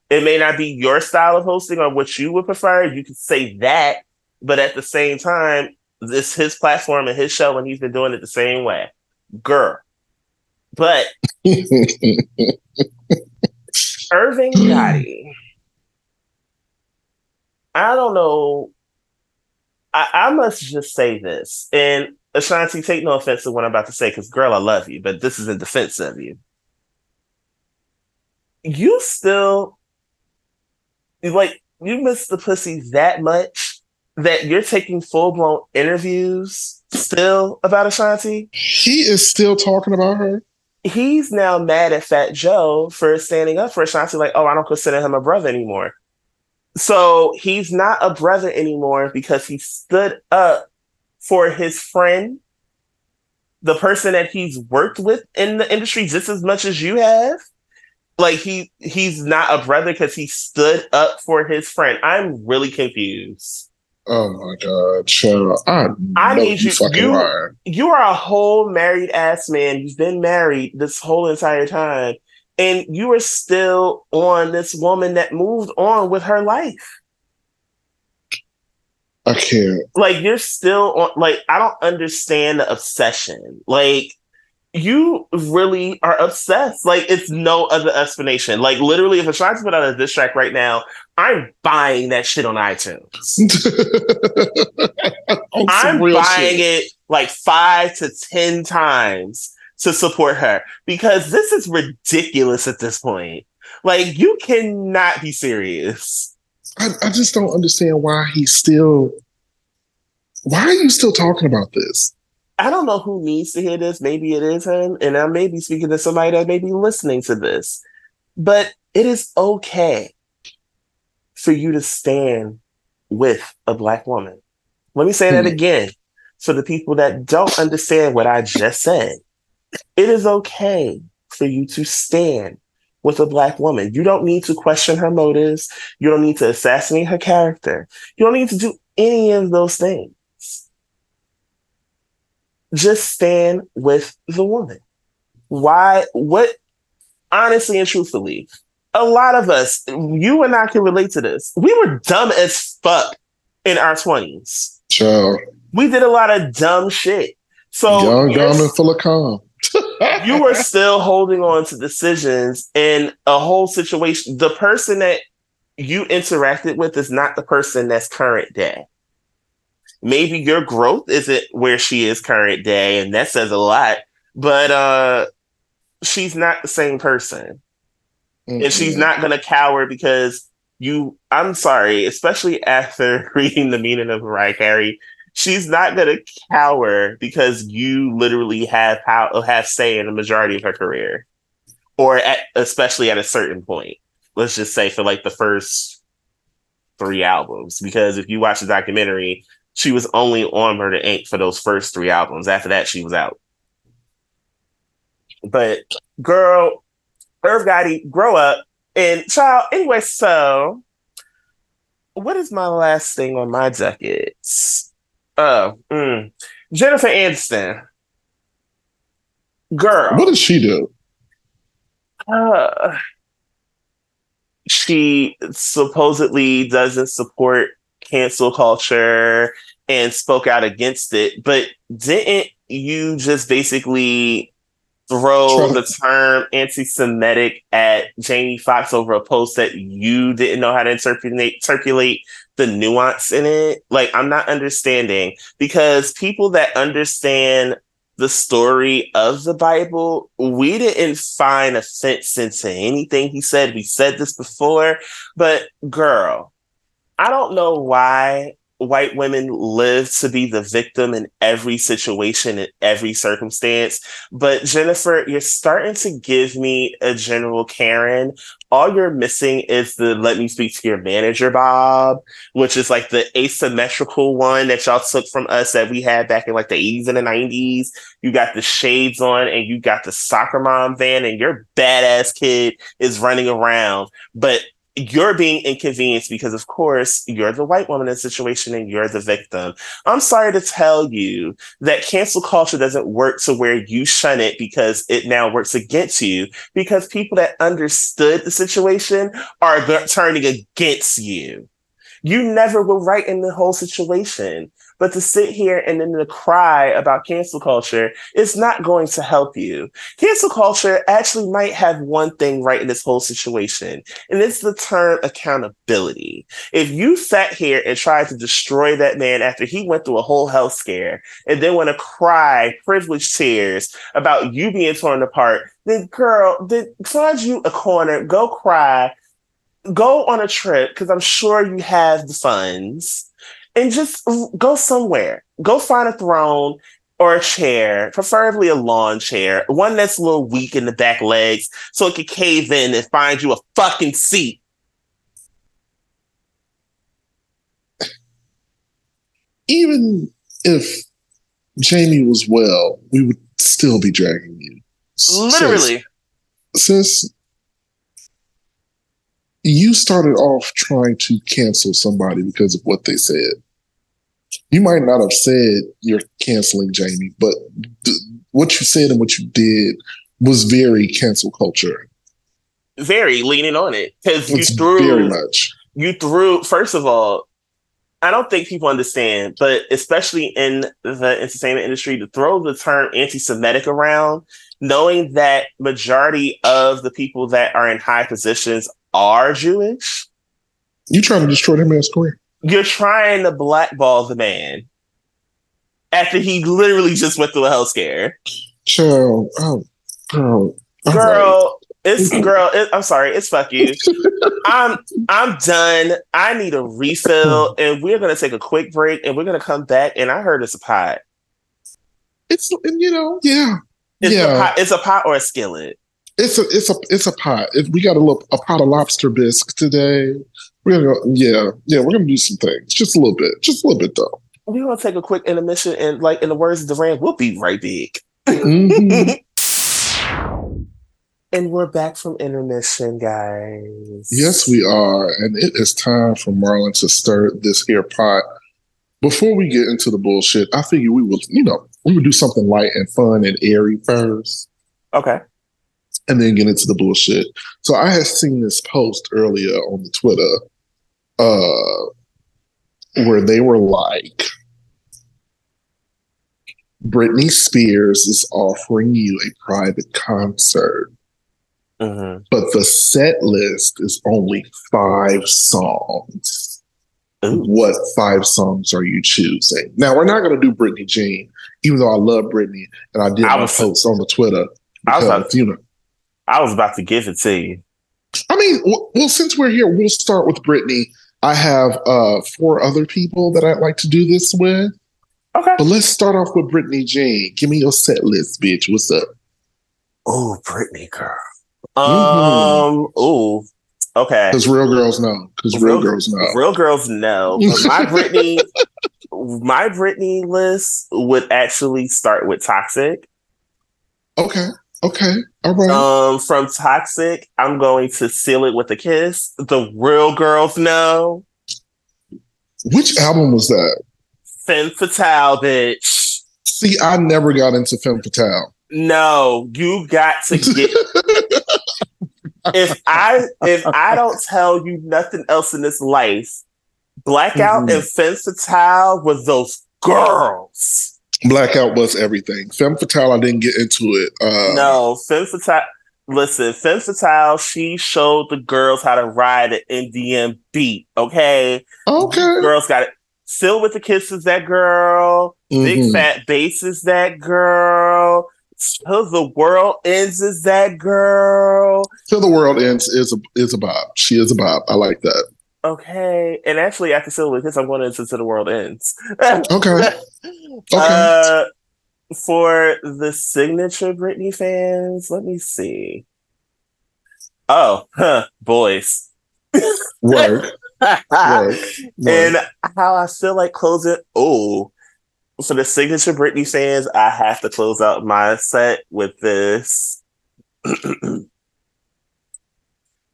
It may not be your style of hosting or what you would prefer. You could say that, but at the same time, this his platform and his show, and he's been doing it the same way. Girl. But Irving Gotti, I don't know. I, I must just say this, and Ashanti, take no offense to what I'm about to say, because girl, I love you, but this is in defense of you. You still like you miss the pussy that much that you're taking full blown interviews still about Ashanti. He is still talking about her. He's now mad at Fat Joe for standing up for Ashanti, like, oh, I don't consider him a brother anymore. So he's not a brother anymore because he stood up for his friend, the person that he's worked with in the industry just as much as you have like he he's not a brother because he stood up for his friend. I'm really confused. Oh my god, child. I, I need you. You, you are a whole married ass man. You've been married this whole entire time, and you are still on this woman that moved on with her life. I can't. Like you're still on. Like I don't understand the obsession. Like you really are obsessed. Like it's no other explanation. Like literally, if a to put out a diss track right now, I'm buying that shit on iTunes. [LAUGHS] I'm buying shit. it like five to ten times to support her because this is ridiculous at this point. Like you cannot be serious. I, I just don't understand why he's still. Why are you still talking about this? I don't know who needs to hear this. Maybe it is him, and I may be speaking to somebody that may be listening to this. But it is okay for you to stand with a black woman. Let me say that hmm. again for the people that don't understand what I just said. It is okay for you to stand with a black woman. You don't need to question her motives. You don't need to assassinate her character. You don't need to do any of those things just stand with the woman. Why? What? Honestly and truthfully, a lot of us, you and I can relate to this. We were dumb as fuck in our 20s. Sure. We did a lot of dumb shit. So young, dumb, and full of calm. [LAUGHS] [LAUGHS] you were still holding on to decisions in a whole situation. The person that you interacted with is not the person that's current day maybe your growth isn't where she is current day, and that says a lot. But uh she's not the same person. Mm-hmm. And she's not gonna cower because you I'm sorry, especially after [LAUGHS] reading the meaning of Mariah Carey, she's not gonna cower because you literally have how have say in the majority of her career. Or at, especially at a certain point. Let's just say for like the first three albums. Because if you watch the documentary, she was only on Murder Inc. for those first three albums. After that, she was out. But girl, Irv Gotti, grow up. And child, anyway, so what is my last thing on my docket? Oh, mm, Jennifer Aniston. Girl. What does she do? Uh, she supposedly doesn't support cancel culture and spoke out against it, but didn't you just basically throw the term anti-Semitic at Jamie Foxx over a post that you didn't know how to interpolate, circulate the nuance in it? Like, I'm not understanding because people that understand the story of the Bible, we didn't find offense into anything he said. We said this before, but girl, I don't know why white women live to be the victim in every situation, in every circumstance. But Jennifer, you're starting to give me a general Karen. All you're missing is the let me speak to your manager, Bob, which is like the asymmetrical one that y'all took from us that we had back in like the 80s and the 90s. You got the shades on and you got the soccer mom van, and your badass kid is running around. But you're being inconvenienced because of course you're the white woman in the situation and you're the victim. I'm sorry to tell you that cancel culture doesn't work to where you shun it because it now works against you because people that understood the situation are turning against you. You never were right in the whole situation. But to sit here and then to cry about cancel culture is not going to help you. Cancel culture actually might have one thing right in this whole situation, and it's the term accountability. If you sat here and tried to destroy that man after he went through a whole health scare and then want to cry privileged tears about you being torn apart, then girl, then find you a corner, go cry, go on a trip because I'm sure you have the funds and just go somewhere. Go find a throne or a chair, preferably a lawn chair, one that's a little weak in the back legs, so it can cave in and find you a fucking seat. Even if Jamie was well, we would still be dragging you. Literally. Since, you started off trying to cancel somebody because of what they said. You might not have said you're canceling Jamie, but th- what you said and what you did was very cancel culture. Very leaning on it because you threw very much. You threw first of all. I don't think people understand, but especially in the entertainment industry, to throw the term anti-Semitic around, knowing that majority of the people that are in high positions are Jewish. You're trying to destroy that man's career? You're trying to blackball the man after he literally just went through a health scare. Chill. Oh, oh girl. Girl, it's girl. It, I'm sorry. It's fuck you. [LAUGHS] I'm I'm done. I need a refill, [LAUGHS] and we're gonna take a quick break, and we're gonna come back. And I heard it's a pot. It's you know yeah. It's yeah. a pot. It's a pot or a skillet. It's a it's a it's a pot. If we got a little a pot of lobster bisque today. We're gonna go. Yeah, yeah. We're gonna do some things. Just a little bit. Just a little bit though. We're gonna take a quick intermission, and like in the words of Duran, we'll be right back. Mm-hmm. [LAUGHS] and we're back from intermission, guys. Yes, we are, and it is time for Marlon to stir this here pot. Before we get into the bullshit, I figure we will, you know, we would do something light and fun and airy first. Okay and then get into the bullshit. So I had seen this post earlier on the Twitter uh, where they were like, Britney Spears is offering you a private concert, mm-hmm. but the set list is only five songs. Ooh. What five songs are you choosing? Now we're not going to do Britney Jean, even though I love Britney and I did I was, my post on the Twitter. Because, I was, you know, I was about to give it to you. I mean, well, since we're here, we'll start with Britney. I have uh, four other people that I'd like to do this with. Okay. But let's start off with Britney Jean. Give me your set list, bitch. What's up? Oh, Britney girl. Mm-hmm. Um. Oh. Okay. Because real girls know. Because real, real, girls know. Real girls know. [LAUGHS] But my Britney, my Britney list would actually start with Toxic. Okay. Okay. All right. Um, from Toxic, I'm going to seal it with a kiss. The real girls know. Which album was that? Femme Fatale, bitch. See, I never got into Femme Fatale. No, you got to get. [LAUGHS] if I if I don't tell you nothing else in this life, Blackout Mhm. and Femme Fatale were those girls. Blackout was everything. Femme Fatale, I didn't get into it. Uh, no, Femme Fatale. Listen, Femme Fatale, she showed the girls how to ride an Indian beat. Okay, Okay. girls got it. Still with the kisses, that girl. Big Mhm. fat bass is that girl. Till the world ends is that girl. Till the world ends is a is a bob. She is a bob. I like that. Okay, and actually, after Still with Kiss, I'm going into Till the World Ends. [LAUGHS] Okay. Uh, for the signature Britney fans, let me see. Oh, huh, boys. Work. Work. Work. [LAUGHS] and how I feel like closing. Oh, for the signature Britney fans, I have to close out my set with this. [CLEARS THROAT]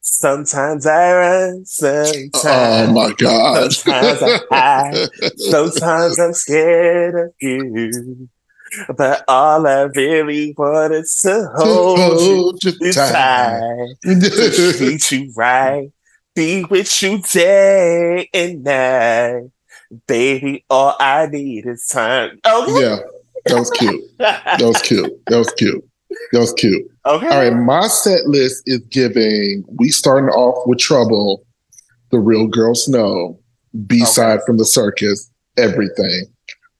sometimes I run, sometimes, oh my god. sometimes I hide, [LAUGHS] sometimes I'm scared of you. But all I really want is to hold you you tight to treat you right, be with you day and night. Baby, all I need is time. Okay. yeah, that was cute. That was cute. That was cute. That was cute. okay. All right, my set list is giving. We starting off with Trouble, The Real Girls Know, B side from the circus, everything.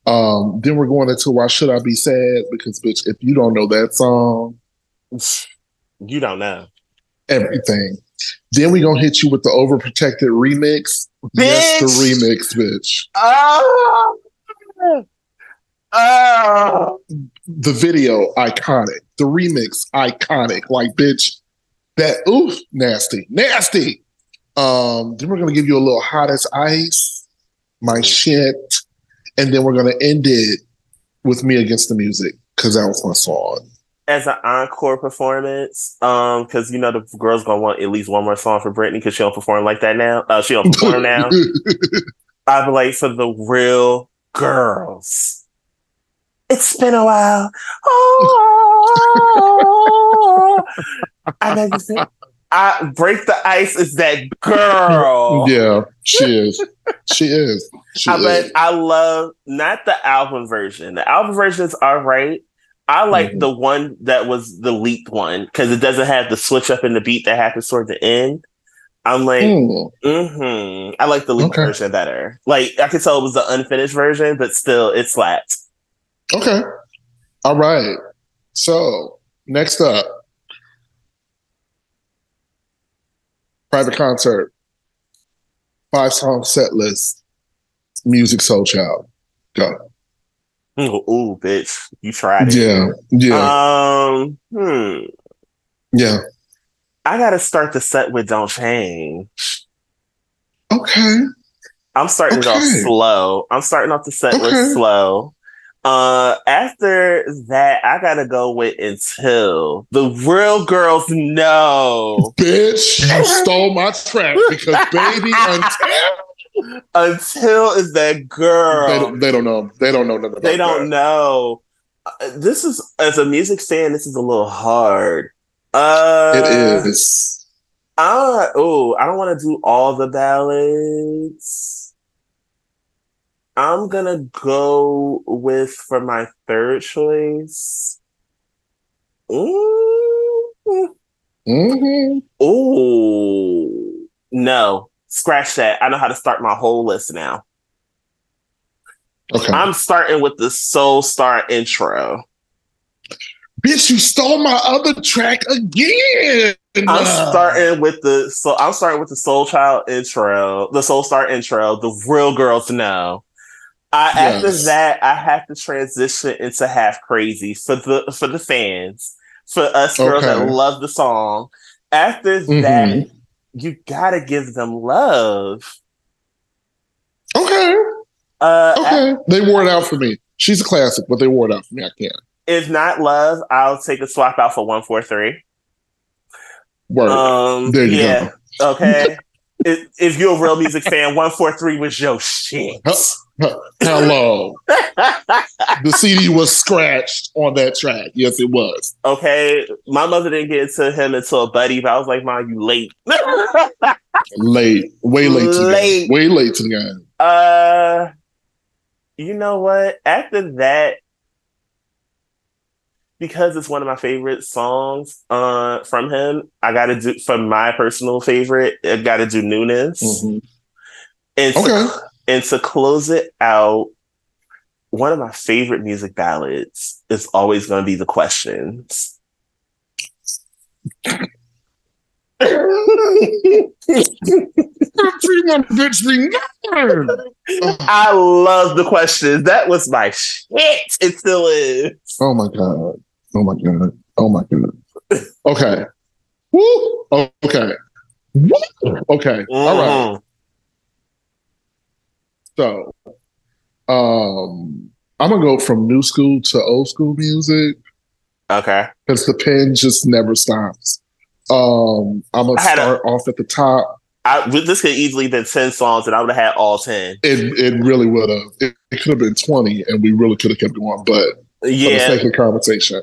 Um, then we're going into Why Should I Be Sad? Because bitch, if you don't know that song, [SIGHS] You don't know. everything. Then we gonna hit you with the overprotected remix. Yes, the remix, bitch. Oh. Oh. The video, iconic. The remix, iconic. Like, bitch, that oof, nasty, nasty. Um, then we're gonna give you a little hot as ice, my shit, and then we're gonna end it with me against the music because that was my song. As an encore performance, um, because you know the girls gonna want at least one more song for Britney because she don't perform like that now. Uh, she don't perform now. [LAUGHS] I'd be like for the real girls. It's been a while. Oh, I know you said. I break the ice is that girl. yeah, she is. She is. She I, is. but I love not the album version. The album version is all right. I like Mhm. the one that was the leaked one because it doesn't have the switch up in the beat that happens toward the end. I'm like, Mm, hmm I like the leaked Okay. version better. Like I could tell it was the unfinished version, but still it slapped. Okay. All right. So next up, private concert, five song set list, Musiq Soulchild. Go. Ooh, bitch, you tried it. Yeah. Yeah. Um, hmm. yeah. I gotta start the set with "Don't Change." Okay. I'm starting it off slow. I'm starting off the set Okay. list slow. Uh, after that, I gotta go with "Until." The real girls know. Bitch, [LAUGHS] you stole my track because baby, until Until is that girl. they, don't, they don't know. They don't know nothing about They don't that. know. Uh, This is as a music fan. This is a little hard. Uh, It is. Uh, oh, I don't want to do all the ballads. I'm gonna go with for my third choice. Mm, hmm oh no, scratch that. I know how to start my whole list now. Okay. I'm starting with the Soulstar intro. Bitch, you stole my other track again. I'm starting with the so I'm starting with the Soul Child intro, the Soulstar intro, the real girls know. I after that, I have to transition into half crazy for the for the fans, for us girls that love the song. After Mhm. that, you gotta give them love. Okay. Uh, Okay. They wore it out for me. She's a classic, but they wore it out for me. I can't. if not love, I'll take a swap out for one four three. Word. Um, there you yeah, okay. [LAUGHS] if, if you're a real music fan, one four three was your shit. go. Hello. the CD was scratched on that track. Yes, it was. Okay, my mother didn't get to him until a buddy, but I was like, "Mom, you late." [LAUGHS] late, way late, to late. way late to the game. Uh, you know what? After that, because it's one of my favorite songs uh, from him, I got to do for my personal favorite. I got to do newness. Mm-hmm. And okay. And to close it out, one of my favorite music ballads is always going to be the questions. I love the questions. That was my shit. It still is. Oh my god. Oh my god. Oh my god. Okay. Woo. Okay. Okay. Mm-hmm. All right. So, um, I'm gonna go from new school to old school music. Okay. Because the pen just never stops. Um, I'm gonna start a, off at the top. I, this could easily been ten songs, and I would have had all ten. It it really would have. It, it could have been twenty, and we really could have kept going. But yeah, for the sake of conversation,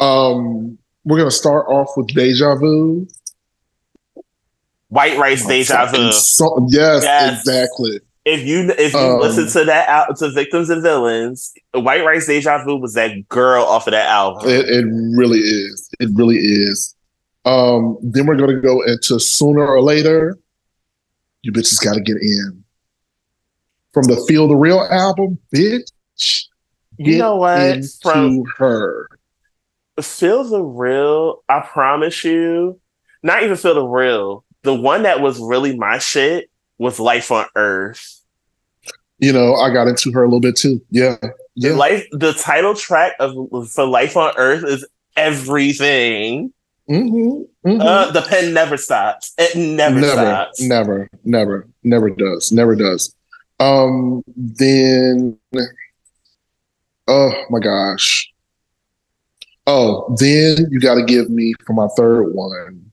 um, we're gonna start off with "Deja Vu." White rice deja vu. So, yes, yes, exactly. If you if you um, listen to that out to Victims and Villains, White Rice Deja Vu was that girl off of that album. It, it really is. It really is. Um, then we're gonna go into sooner or later. You bitches got to get in from the Feel the Real album, bitch. You know what? From her, Feel the Real. I promise you, not even Feel the Real. The one that was really my shit was Life on Earth. You know, I got into her a little bit too. Yeah. Yeah. The life the title track of for Life on Earth is everything. Mm-hmm, mm-hmm. Uh, the pen never stops. It never, never stops. Never, never, never does. Never does. Um, then, oh my gosh. Oh, then you got to give me for my third one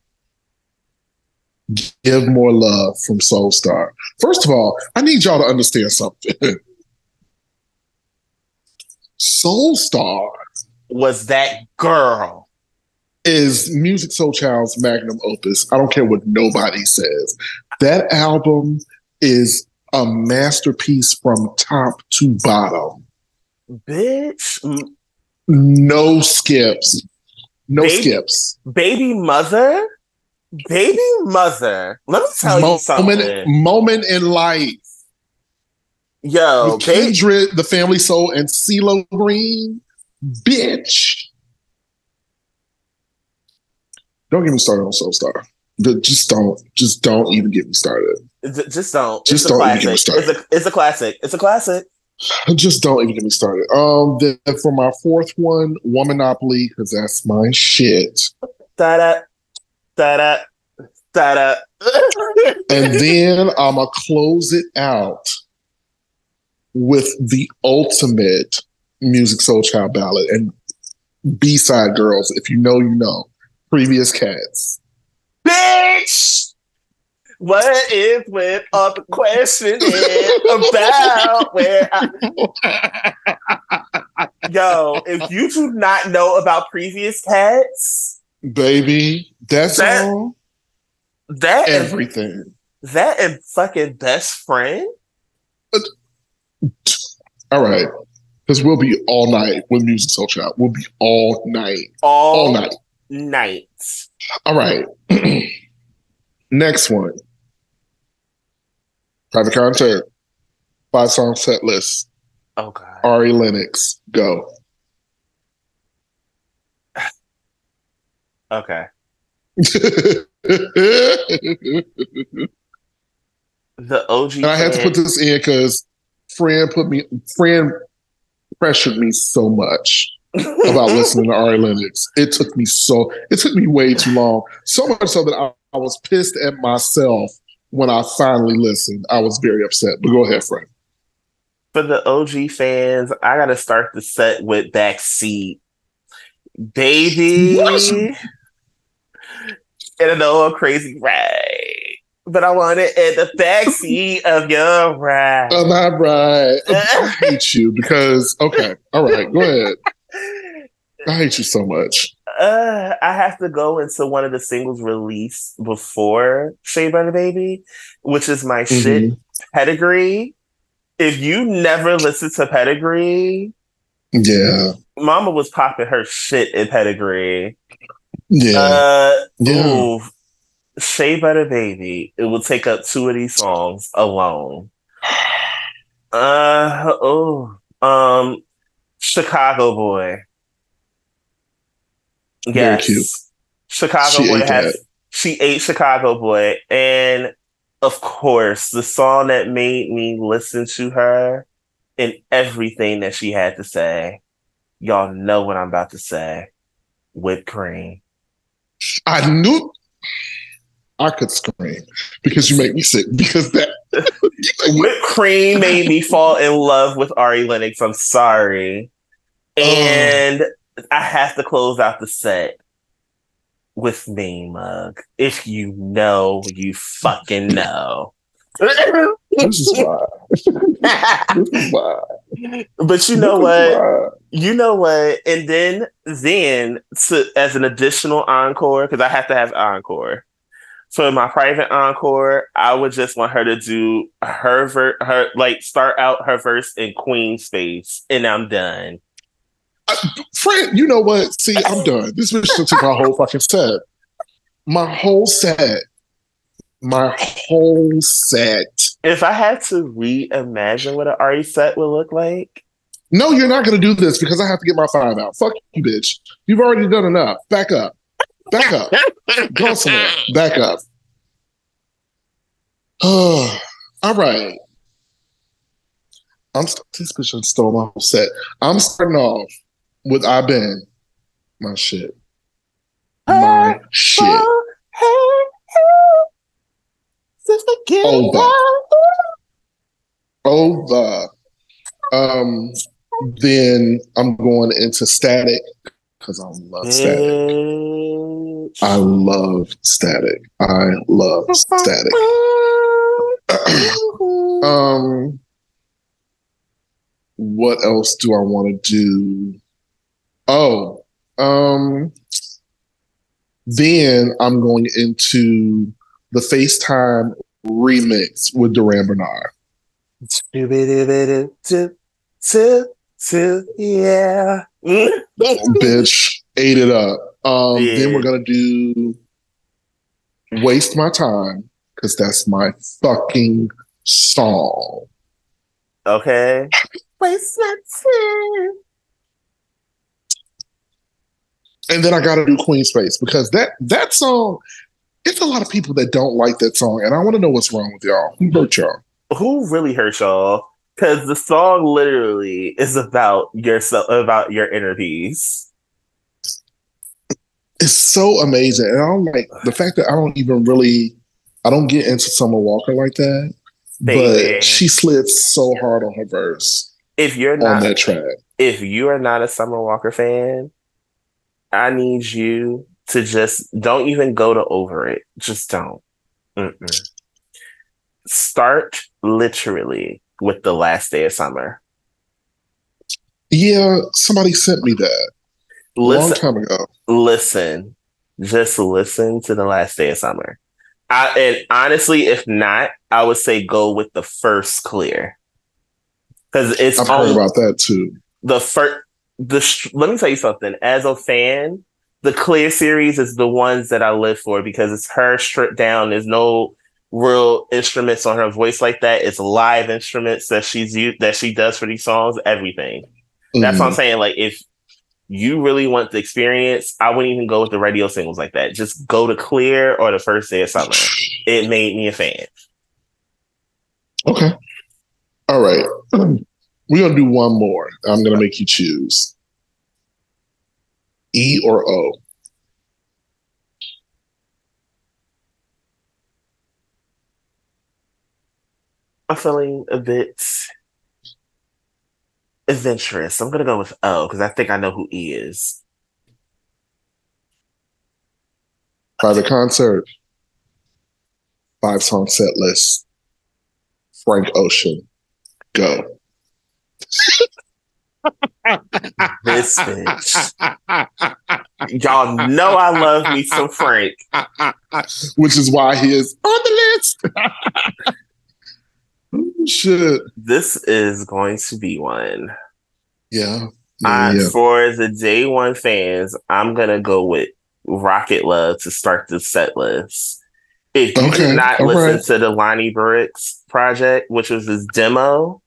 Give More Love from Soulstar. First of all, I need y'all to understand something. [LAUGHS] Soulstar was that girl. Is Musiq Soulchild's magnum opus. I don't care what nobody says. That album is a masterpiece from top to bottom. Bitch. Mm. No skips. No baby, skips. Baby mother? Baby mother, let me tell moment, you something. Moment in life. Yo, With Kindred, the Family Soul, and CeeLo Green, bitch. Don't get me started on Soulstar. Just don't. Just don't even get me started. Just don't. Just don't even get me started. It's a, it's a classic. It's a classic. [LAUGHS] Just don't even get me started. Um, then for my fourth one, Womanopoly, because that's my shit. Da da da and then I'm gonna close it out with the ultimate Musiq Soulchild ballad and B side girls. If you know, you know. Previous cats. Bitch! What is with all the questioning about where I... [LAUGHS] Yo, if you do not know about previous cats, baby, that's that, all. That everything. And, that and fucking best friend. All right, because we'll be all night with Musiq Soulchild. We'll be all night, all, all night, night. All right. [CLEARS THROAT] Next one. Private Contact. Five song set list. Oh God. Ari Lennox. Go. Okay. [LAUGHS] the OG. And I had to put this in because Fran put me, Fran pressured me so much about listening to Ari Lennox. It took me so, it took me way too long. So much so that I, I was pissed at myself when I finally listened. I was very upset. But go ahead, Fran. For the OG fans, I got to start the set with Backseat. Baby. What? and a crazy ride. but I want it in the backseat of your ride. Of my ride. [LAUGHS] I hate you because okay, all right, go ahead. I hate you so much. Uh, I have to go into one of the singles released before Shea Butter Baby, which is my mm-hmm. shit pedigree. If you never listen to pedigree, yeah, Mama was popping her shit in pedigree. Yeah, uh, yeah. Ooh, Shea Butter Baby. It will take up two of these songs alone. [SIGHS] Uh oh, um, Chicago Boy. Very yes. cute. Chicago she Boy has that. she ate Chicago Boy. And of course, the song that made me listen to her and everything that she had to say. Y'all know what I'm about to say. Whipped cream. I knew I could scream because you make me sick. Because that [LAUGHS] whipped cream made me fall in love with Ari Lennox. I'm sorry. Oh. And I have to close out the set with me, Mug. If you know, you fucking know. [LAUGHS] this is [LAUGHS] why. [LAUGHS] this is why. But you know what? You know what? And then, then to, as an additional encore, because I have to have encore. For my private encore, I would just want her to do her ver- her like start out her verse in Queen space, and I'm done. Fred, you know what? See, I'm done. This bitch took my whole fucking set. My whole set. My whole set. If I had to reimagine what an Ari set would look like. No, you're not going to do this because I have to get my five out. Fuck you, bitch. You've already done enough. Back up. Back up. [LAUGHS] Go somewhere. Back up. Oh, [SIGHS] all right. I'm this bitch stole my whole set. I'm starting off with I been my shit. My shit. Over. Over. Um, then I'm going into static because I love static. I love static. I love static. [CLEARS THROAT] um, what else do I want to do? Oh, um, then I'm going into the FaceTime remix with Duran Bernarr. Yeah. [LAUGHS] Bitch, ate it up. Um, yeah. Then we're gonna do Waste My Time, because that's my fucking song. Okay. Waste my time. and then I got to do Queen Space because that that song, it's a lot of people that don't like that song, and I want to know what's wrong with y'all. Who hurt y'all? Who really hurt y'all? Because the song literally is about yourself, about your inner peace. It's so amazing, and I don't like the fact that I don't even really, I don't get into Summer Walker like that. Baby. But she slid so hard on her verse. If you're not on that track, if you are not a Summer Walker fan, I need you to just don't even go to over it. Just don't. Mm-mm. Start literally with the last day of summer. Yeah, somebody sent me that listen, long time ago. Listen, just listen to the last day of summer. I, and honestly, if not, I would say go with the first clear because it's. I've heard about that too. The first the let me tell you something. As a fan, the Clear series is the ones that I live for because it's her stripped down. There's no real instruments on her voice like that. It's live instruments that she's used that she does for these songs. Everything. Mm-hmm. That's what I'm mm-hmm. saying. Like if you really want the experience, I wouldn't even go with the radio singles like that. Just go to Clear or the first day of summer. It made me a fan. Okay. All right. [CLEARS THROAT] We're gonna do one more. I'm gonna make you choose. E or O. I'm feeling a bit adventurous. I'm gonna go with O because I think I know who E is. Private concert. five song set list. Frank Ocean, go. This bitch. Y'all know I love me some Frank. Which is why he is on the list. Shit. This is going to be one. Yeah. yeah, uh, yeah. For the day one fans, I'm gonna go with Rocket Love to start the set list. If you okay. did not All listen right. to the Lonny Breaux project, which was his demo,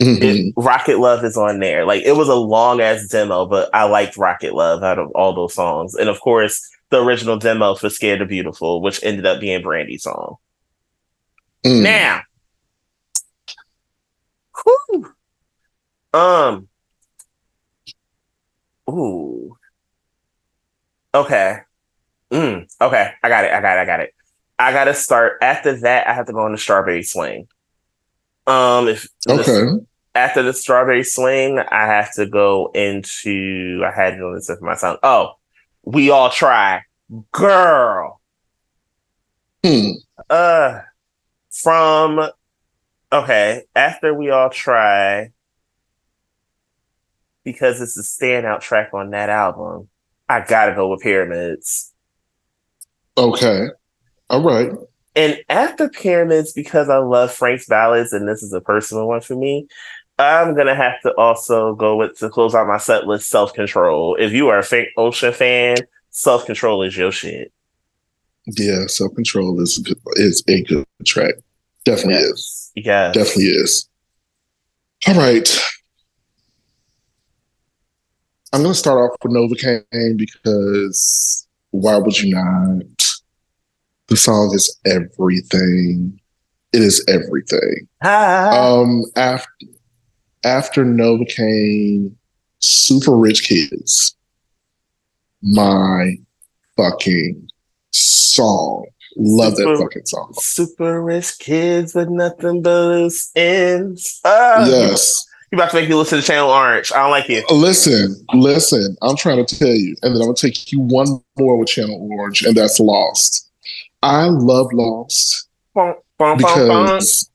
mm-hmm. it, Rocket Love is on there. Like it was a long ass demo, but I liked Rocket Love out of all those songs. And of course, the original demo for Scared to Beautiful, which ended up being Brandy's song. Mm. Now, whew, um, ooh, okay, mm, okay, I got it, I got it, I got it. I gotta start after that. I have to go on the strawberry swing. Um, if okay. The, after the strawberry swing, I have to go into. I had to listen for my song. Oh, we all try, girl. Hmm. Uh, from okay. After we all try, because it's a standout track on that album. I gotta go with Pyramids. Okay. All right. And after Pyramids, because I love Frank's ballads, and this is a personal one for me, I'm gonna have to also go with to close out my set list self control. If you are a Frank Ocean fan, self control is your shit. Yeah, self control is is a good track. Definitely yes. is. Yeah, definitely is. All right. I'm gonna start off with Novacane because why would you not? The song is everything. It is everything. Ah. Um, after after Novacane, Super Rich Kids, my fucking song. Love super, that fucking song. Super rich kids with nothing but loose ends. Oh, yes. You about to make me listen to Channel Orange. I don't like it. Listen, listen. I'm trying to tell you, and then I'm gonna take you one more with Channel Orange, and that's Lost. I love Lost bum, bum, because bum,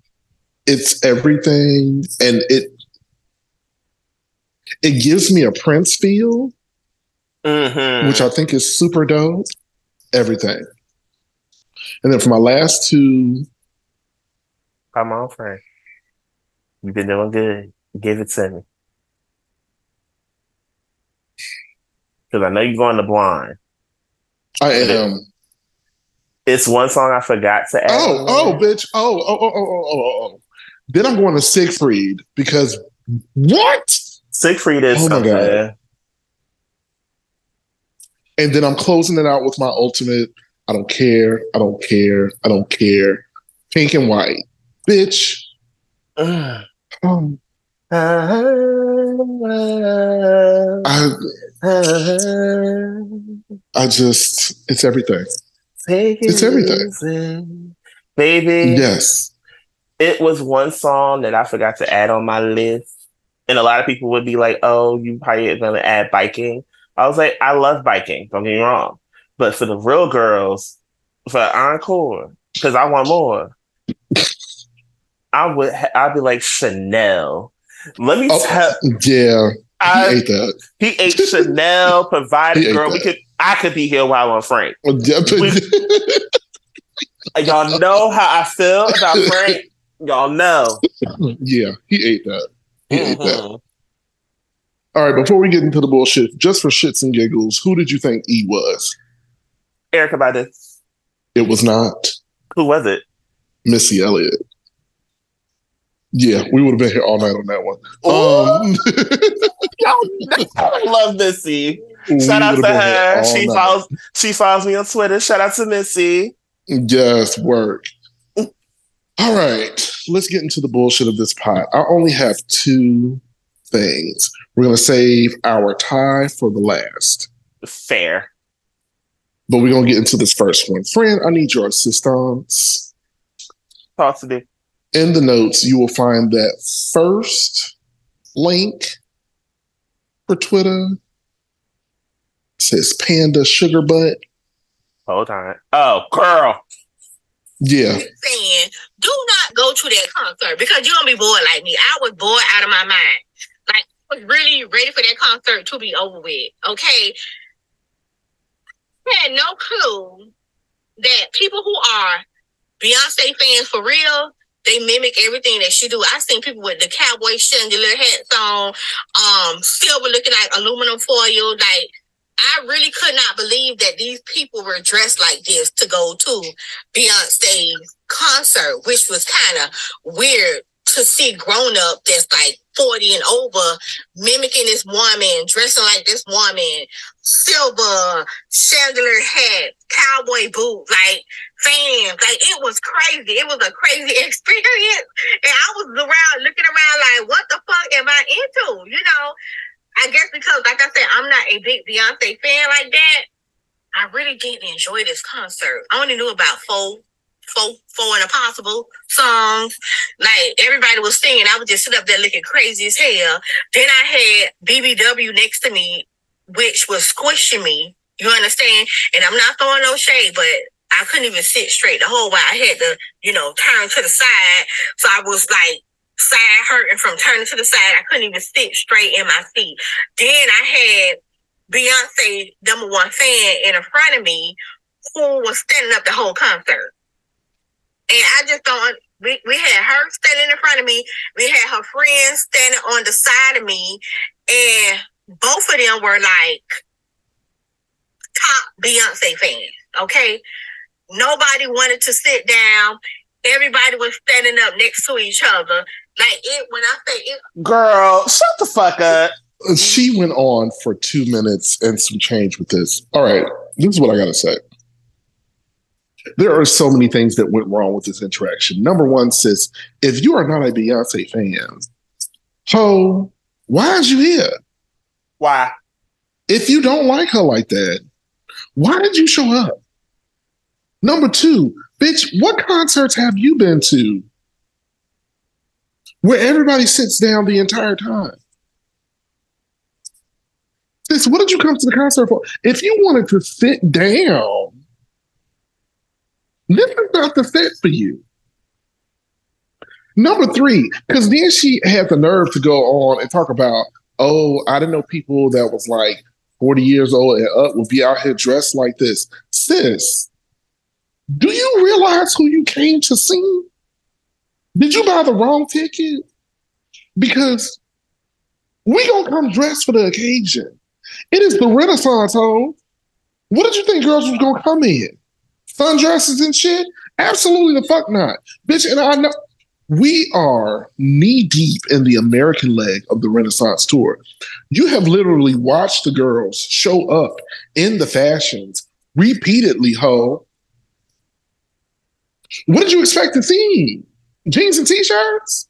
it's everything, and it it gives me a Prince feel, mm-hmm. which I think is super dope. Everything, and then for my last two, come on, Frank. You've been doing good. Give it to me. Because I know you're going to blind. I am. It's one song I forgot to add. Oh, oh, bitch. Oh, oh, oh, oh, oh, oh, oh. Then I'm going to Seigfried because what? Seigfried is oh my God. And then I'm closing it out with my ultimate. I don't care. I don't care. I don't care. Pink and white. Bitch. um, [SIGHS] I, I just, it's everything. It's everything. Baby. Yes. It was one song that I forgot to add on my list. And a lot of people would be like, oh, you probably to add biking. I was like, I love biking. Don't get me wrong. But for the real girls, for encore, because I want more. I would, ha- I'd be like Chanel. Let me oh, tell. Yeah, I, he ate that. He ate Chanel. [LAUGHS] Provided, girl, we could. I could be here while I'm on Frank. we, y'all know how I feel about [LAUGHS] Frank. Y'all know. Yeah, he ate that. He mm-hmm. ate that. Mm-hmm. All right, before we get into the bullshit, just for shits and giggles, who did you think E was? Erykah Badu. It was not. Who was it? Missy Elliott. Yeah, we would have been here all night on that one. Um, [LAUGHS] I love Missy. Shout out to her. She night. follows. She follows me on Twitter. Shout out to Missy. Yes, work. All right, let's get into the bullshit of this pot. I only have two things. We're going to save our tie for the last. Fair. But we're going to get into this first one. Friend, I need your assistance. Me in the notes, you will find that first link for Twitter. It says Panda Sugar Butt. Hold on. Oh, girl. Yeah. Saying, do not go to that concert because you're gonna be bored like me. I was bored out of my mind. Like I was really ready for that concert to be over with. Okay. I had no clue that people who are Beyonce fans for real, they mimic everything that she do. I seen people with the cowboy chandelier hats on, um, silver looking like aluminum foil. Like I really could not believe that these people were dressed like this to go to Beyonce's concert, which was kind of weird to see grown up that's like 40 and over mimicking this woman, dressing like this woman, silver, chandelier hat, cowboy boot, like fans. Like it was crazy. It was a crazy [LAUGHS] experience. And I was around looking around like, what the fuck am I into? You know? I guess because like I said, I'm not a big Beyonce fan like that. I really didn't enjoy this concert. I only knew about four four, four and a possible songs. Like everybody was singing. I was just sitting up there looking crazy as hell. Then I had BBW next to me, which was squishing me. You understand? And I'm not throwing no shade, but I couldn't even sit straight the whole while. I had to, you know, turn to the side. So I was like side hurting from turning to the side. I couldn't even sit straight in my seat. Then I had Beyonce number one fan in front of me who was standing up the whole concert. And I just don't. We, we had her standing in front of me. We had her friends standing on the side of me, and both of them were like top Beyonce fans. Okay, nobody wanted to sit down. Everybody was standing up next to each other. Like it when I say it, girl, shut the fuck up. She went on for two minutes and some change with this. All right, this is what I gotta say there are so many things that went wrong with this interaction. Number one, sis, if you are not a Beyonce fan, so why is you here? Why? If you don't like her like that, why did you show up? Number two, bitch, what concerts have you been to where everybody sits down the entire time? Sis, what did you come to the concert for? If you wanted to sit down, this is not the fit for you. Number three, because then she had the nerve to go on and talk about, oh, I didn't know people that was like 40 years old and up would be out here dressed like this. Sis, do you realize who you came to see? Did you buy the wrong ticket? Because we gonna come dressed for the occasion. It is the Renaissance home. What did you think girls was gonna come in? sundresses and shit? Absolutely the fuck not. Bitch, and I know we are knee deep in the American leg of the Renaissance tour. You have literally watched the girls show up in the fashions repeatedly, ho. What did you expect to see? Jeans and t-shirts?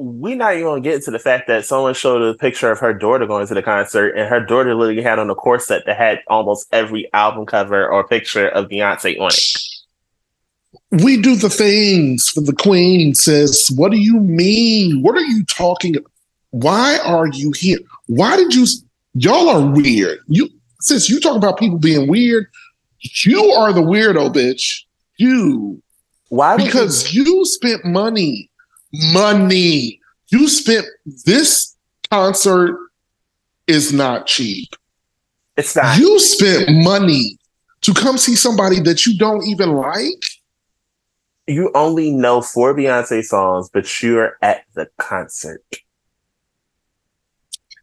we're not even gonna get to the fact that someone showed a picture of her daughter going to the concert, and her daughter literally had on a corset that had almost every album cover or picture of Beyonce on it. We do the things for the queen, sis. What do you mean? What are you talking? Why are you here? Why did you? Y'all are weird. You, sis, you talk about people being weird. You are the weirdo, bitch. You. Why? Because you, you spent money money. You spent this concert is not cheap. It's not. You spent money to come see somebody that you don't even like. You only know four Beyonce songs, but you're at the concert.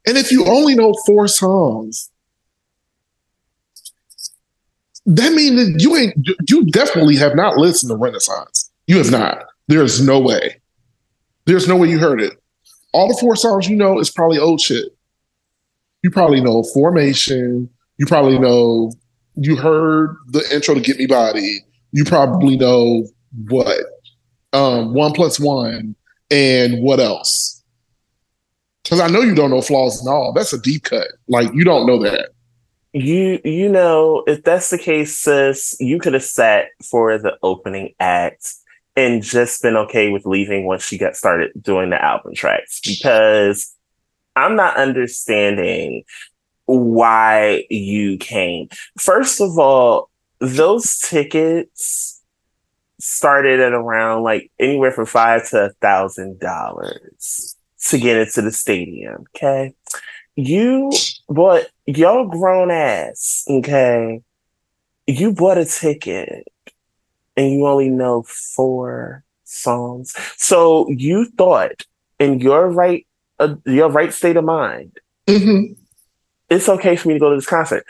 And if you only know four songs, that means that you ain't you definitely have not listened to Renaissance. You have not. There's no way. There's no way you heard it. All the four songs you know is probably old shit. You probably know Formation. You probably know you heard the intro to Get Me Bodied. You probably know what? Um, one plus one and what else? Because I know you don't know flaws and all. That's a deep cut. Like you don't know that. You you know, if that's the case, sis, you could have sat for the opening act and just been okay with leaving once she got started doing the album tracks because I'm not understanding why you came. First of all, those tickets started at around like anywhere from five to a thousand dollars to get into the stadium. Okay. You bought your grown ass, okay. You bought a ticket and you only know four songs. So you thought in your right uh, your right state of mind, Mm-hmm. it's okay for me to go to this concert.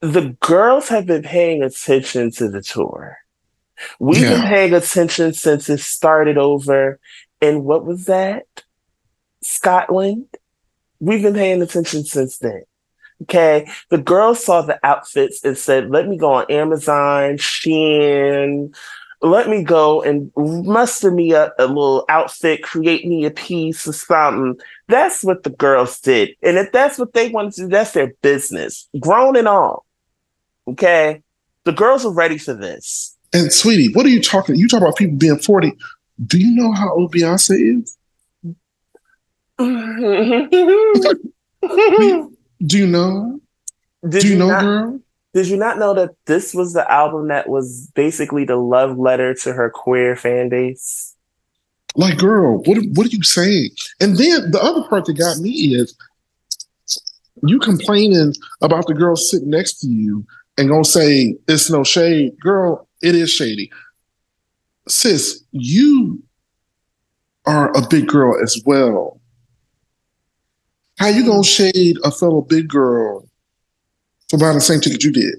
The girls have been paying attention to the tour. We've been paying attention since it started over And what was that? Scotland. We've been paying attention since then. Okay. The girls saw the outfits and said, let me go on Amazon, Shein, let me go and muster me up a little outfit, create me a piece or something. That's what the girls did. And if that's what they want to do, that's their business, grown and all. Okay. The girls are ready for this. And sweetie, what are you talking? You talk about people being 40. Do you know how old Beyonce is? [LAUGHS] Do you know? did Do you know, not, girl? Did you not know that this was the album that was basically the love letter to her queer fan base? Like, girl, what what are you saying? And then the other part that got me is you complaining about the girl sitting next to you and gonna say it's no shade. Girl, it is shady. Sis, you are a big girl as well. How you gonna shade a fellow big girl for buying the same ticket you did?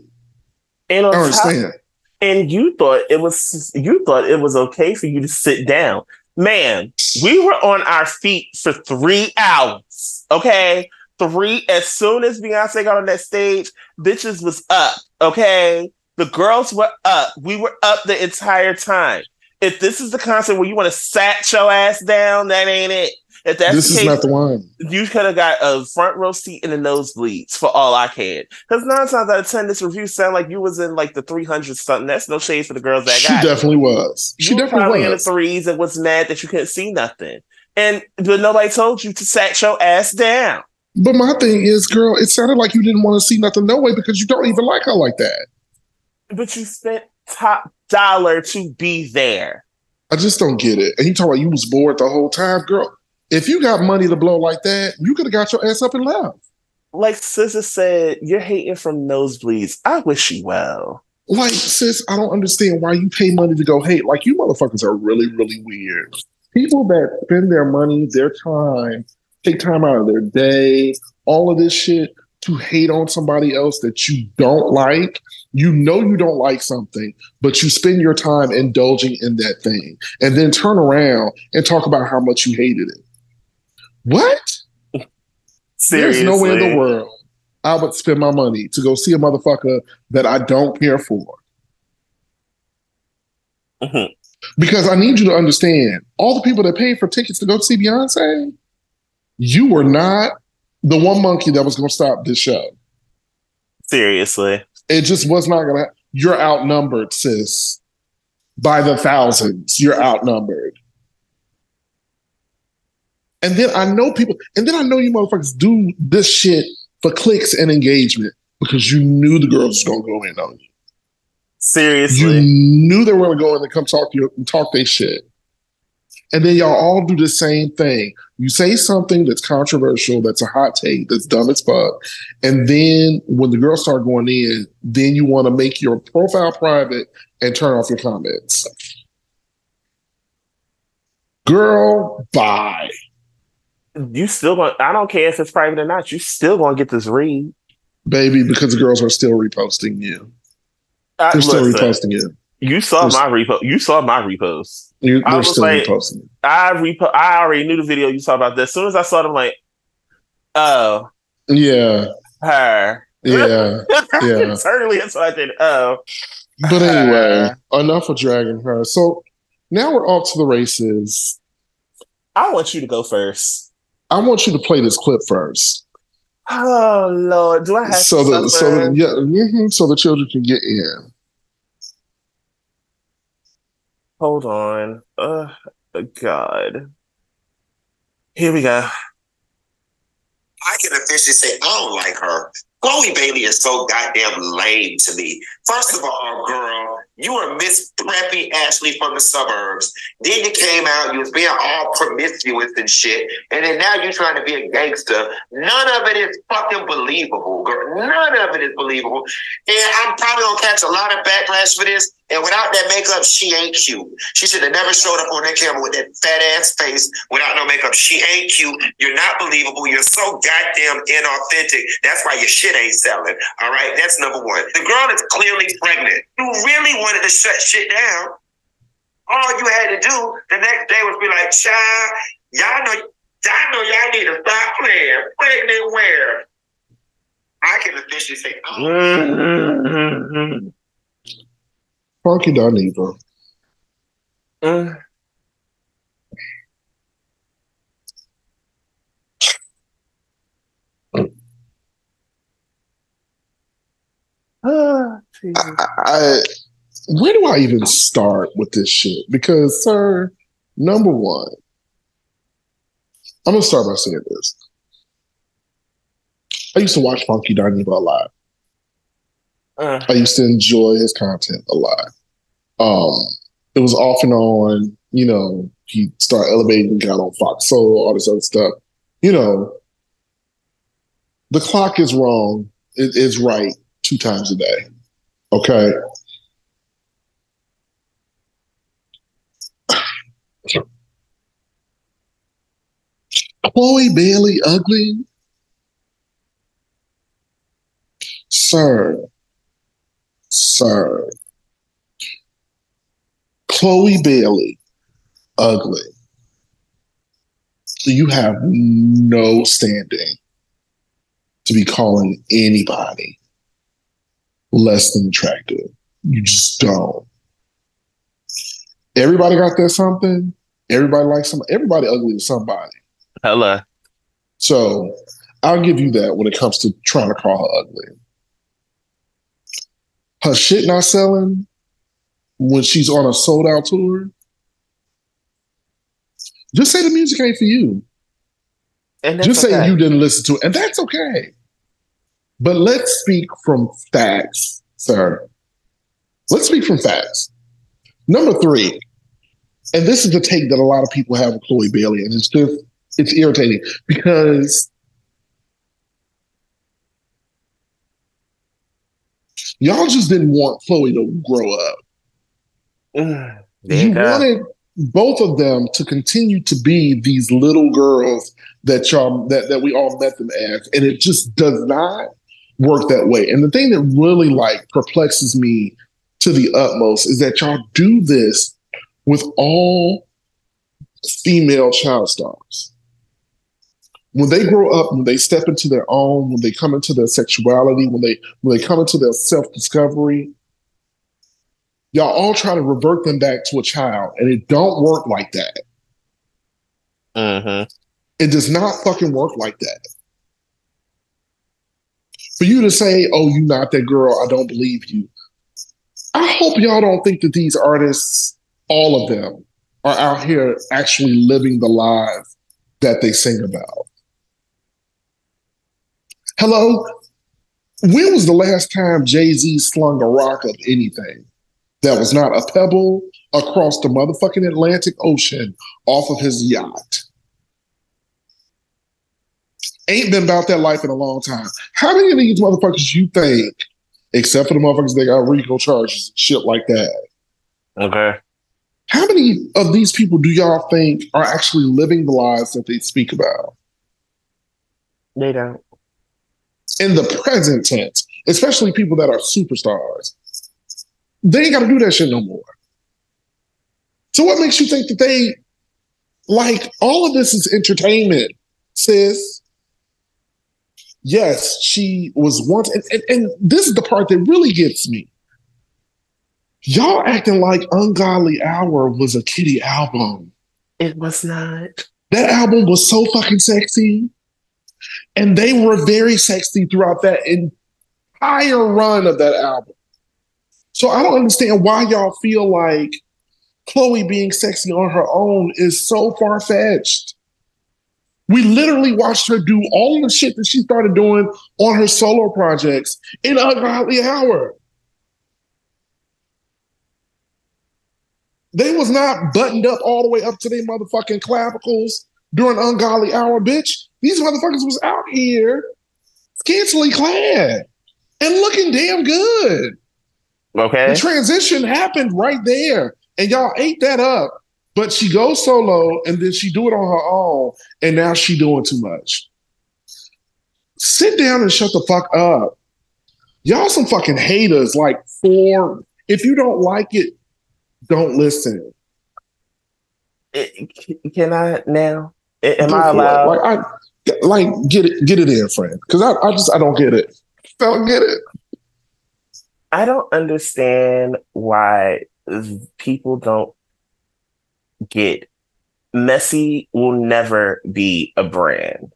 And I don't top, understand. and you thought it was you thought it was okay for you to sit down. Man, we were on our feet for three hours. Okay. Three as soon as Beyonce got on that stage, bitches was up. Okay. The girls were up. We were up the entire time. If this is the concert where you want to sat your ass down, that ain't it. If that's This the is case, not the one. you could have got a front row seat in the nosebleeds for all I cared. Because nine times out of ten, this review sound like you was in like the 300 something. That's no shade for the girls that She got it. definitely was. She you were probably definitely in the was. threes and was mad that you couldn't see nothing. And but nobody told you to sat your ass down. But my thing is, girl, it sounded like you didn't want to see nothing no way because you don't even like her like that. But you spent top dollar to be there. I just don't get it. And you talk about you was bored the whole time, girl. If you got money to blow like that, you could have got your ass up and left. Like SZA said, you're hating from nosebleeds. I wish you well. Like, sis, I don't understand why you pay money to go hate. Like, you motherfuckers are really, really weird. People that spend their money, their time, take time out of their day, all of this shit to hate on somebody else that you don't like. You know you don't like something, but you spend your time indulging in that thing and then turn around and talk about how much you hated it. What? Seriously. There's nowhere in the world I would spend my money to go see a motherfucker that I don't care for. Mhm. Because I need you to understand, all the people that paid for tickets to go see Beyonce, you were not the one monkey that was going to stop this show. Seriously. It just was not going to. You're outnumbered, sis. By the thousands, you're outnumbered. And then I know people, and then I know you motherfuckers do this shit for clicks and engagement because you knew the girls was gonna go in on you. Seriously, you knew they were gonna go in and come talk to you and talk their shit. And then y'all all do the same thing. You say something that's controversial, that's a hot take, that's dumb as fuck. And then when the girls start going in, then you want to make your profile private and turn off your comments. Girl, bye. You still gonna? I don't care if it's private or not, you still gonna get this read. Baby, because the girls are still reposting you. I, They're still listen, reposting you. you saw There's- my repost. You saw my repost. You- I They're was still like- reposting. I repo- I already knew the video you saw about this. As soon as I saw it, I'm like, oh, Yeah, her. yeah. [LAUGHS] Yeah. Certainly that's what I did. Oh. But anyway, enough of dragging her. So now we're off to the races. I want you to go first. I want you to play this clip first, Oh Lord, do I have so to the so suffer? the, yeah, mhm, so the children can get in. Hold on. Uh, God. Here we go. I can officially say I don't like her. Chloe Bailey is so goddamn lame to me. First of all, girl, You were Miss Preppy Ashley from the suburbs. Then you came out, you was being all promiscuous and shit. And then now you're trying to be a gangster. None of it is fucking believable, girl. None of it is believable. And I'm probably gonna catch a lot of backlash for this. And without that makeup, she ain't cute. She should have never showed up on that camera with that fat ass face without no makeup. She ain't cute. You're not believable. You're so goddamn inauthentic. That's why your shit ain't selling. All right, that's number one. The girl is clearly pregnant. You really wanted to shut shit down. All you had to do the next day was be like, child, y'all know, y'all know y'all need to stop playing. Pregnant where? I can officially say, oh. Mm-hmm. Funky Dineva. Uh, ah, Jesus. I, I, where do I even start with this shit? Because, sir, number one, I'm gonna start by saying this. I used to watch Funky Dineva a lot. Uh, I used to enjoy his content a lot. Um, it was off and on, you know, he started elevating, got on Fox Soul, all this other stuff. You know, the clock is wrong. It is right two times a day. Okay. [SIGHS] Chloe Bailey ugly? Sir, sir. Chloe Bailey, ugly. You have no standing to be calling anybody less than attractive. You just don't. Everybody got their something. Everybody likes some. Everybody ugly to somebody. hello. So I'll give you that when it comes to trying to call her ugly. Her shit not selling when she's on a sold out tour. Just say the music ain't for you. And Just say okay. you didn't listen to it, and that's okay. But let's speak from facts, sir. Let's speak from facts. Number three, and this is the take that a lot of people have with Chloe Bailey, and it's just it's irritating because y'all just didn't want Chloe to grow up. You you wanted both of them to continue to be these little girls that y'all that, that we all met them as and it just does not work that way. And the thing that really like perplexes me to the utmost is that y'all do this with all female child stars. When they grow up when they step into their own when they come into their sexuality when they when they come into their self-discovery y'all all try to revert them back to a child and it don't work like that. Hmm it does not fucking work like that. For you to say oh you not that girl i don't believe you. I hope y'all don't think that these artists all of them are out here actually living the lives that they sing about. Hello? When was the last time jay-z slung a rock of anything that was not a pebble across the motherfucking Atlantic Ocean off of his yacht. Ain't been about that life in a long time. How many of these motherfuckers you think, except for the motherfuckers that got RICO charges, and shit like that? Okay. How many of these people do y'all think are actually living the lives that they speak about They don't. in the present tense, especially people that are superstars? They ain't got to do that shit no more. So what makes you think that they like all of this is entertainment, sis? Yes, she was once, and, and, and this is the part that really gets me. Y'all acting like Ungodly Hour was a kitty album. It was not. That album was so fucking sexy. And they were very sexy throughout that entire run of that album. So I don't understand why y'all feel like Chloe being sexy on her own is so far fetched. We literally watched her do all the shit that she started doing on her solo projects in Ungodly Hour. They was not buttoned up all the way up to their motherfucking clavicles during ungodly hour, bitch. These motherfuckers was out here scantily clad and looking damn good. Okay. The transition happened right there, and y'all ate that up. But she goes solo, and then she do it on her own, and now she doing too much. Sit down and shut the fuck up. Y'all some fucking haters. Like for if you don't like it, don't listen. Can I now? Am Go I allowed? Like, I, like get it, get it in, friend. Because I, I just I don't get it. Don't get it. I don't understand why people don't get messy will never be a brand.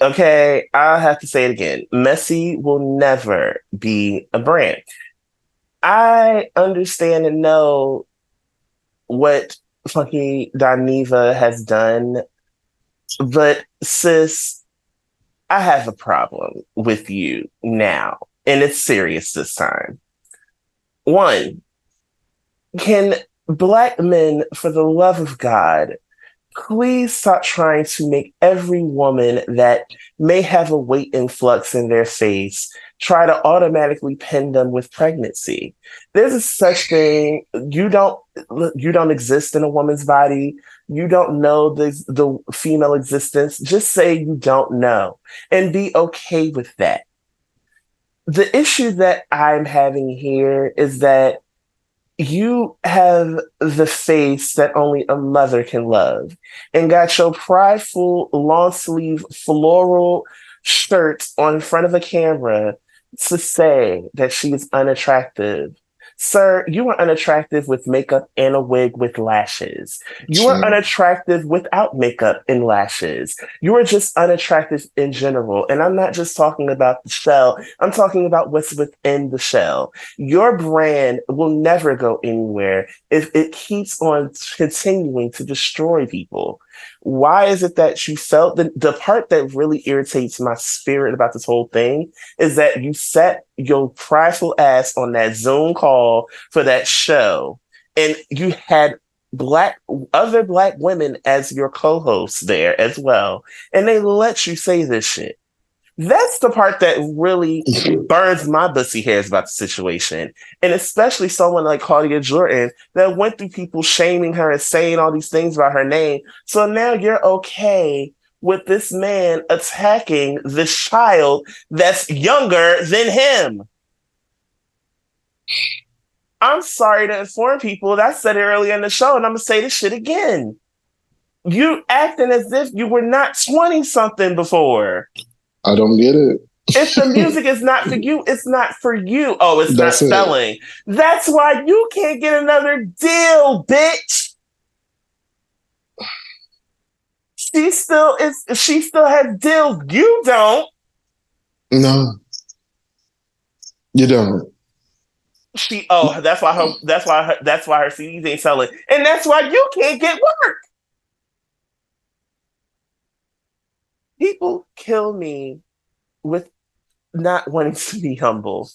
Okay, I'll have to say it again. Messy will never be a brand. I understand and know what Funky Dineva has done, but sis, I have a problem with you now, and it's serious this time. One, can black men, for the love of God, please stop trying to make every woman that may have a weight influx in their face try to automatically pin them with pregnancy. There's a such thing. You don't you don't exist in a woman's body. You don't know the the female existence. Just say you don't know and be okay with that. The issue that I'm having here is that you have the face that only a mother can love and got your prideful long sleeve floral shirt on front of a camera to say that she's unattractive. Sir, you are unattractive with makeup and a wig with lashes. You are unattractive without makeup and lashes. You are just unattractive in general. And I'm not just talking about the shell, I'm talking about what's within the shell. Your brand will never go anywhere if it keeps on continuing to destroy people. Why is it that you felt the, the part that really irritates my spirit about this whole thing is that you set your prideful ass on that Zoom call for that show and you had black other black women as your co-hosts there as well and they let you say this shit that's the part that really [LAUGHS] burns my bussy hairs about the situation and especially someone like claudia jordan that went through people shaming her and saying all these things about her name so now you're okay with this man attacking this child that's younger than him I'm sorry to inform people. that I said it earlier in the show, and I'm gonna say this shit again. You acting as if you were not 20 something before. I don't get it. If the [LAUGHS] music is not for you, it's not for you. Oh, it's That's not it. selling. That's why you can't get another deal, bitch. She still is she still has deals. You don't. No, you don't. She oh, that's why her that's why her that's why her CDs ain't selling. And that's why you can't get work. People kill me with not wanting to be humble.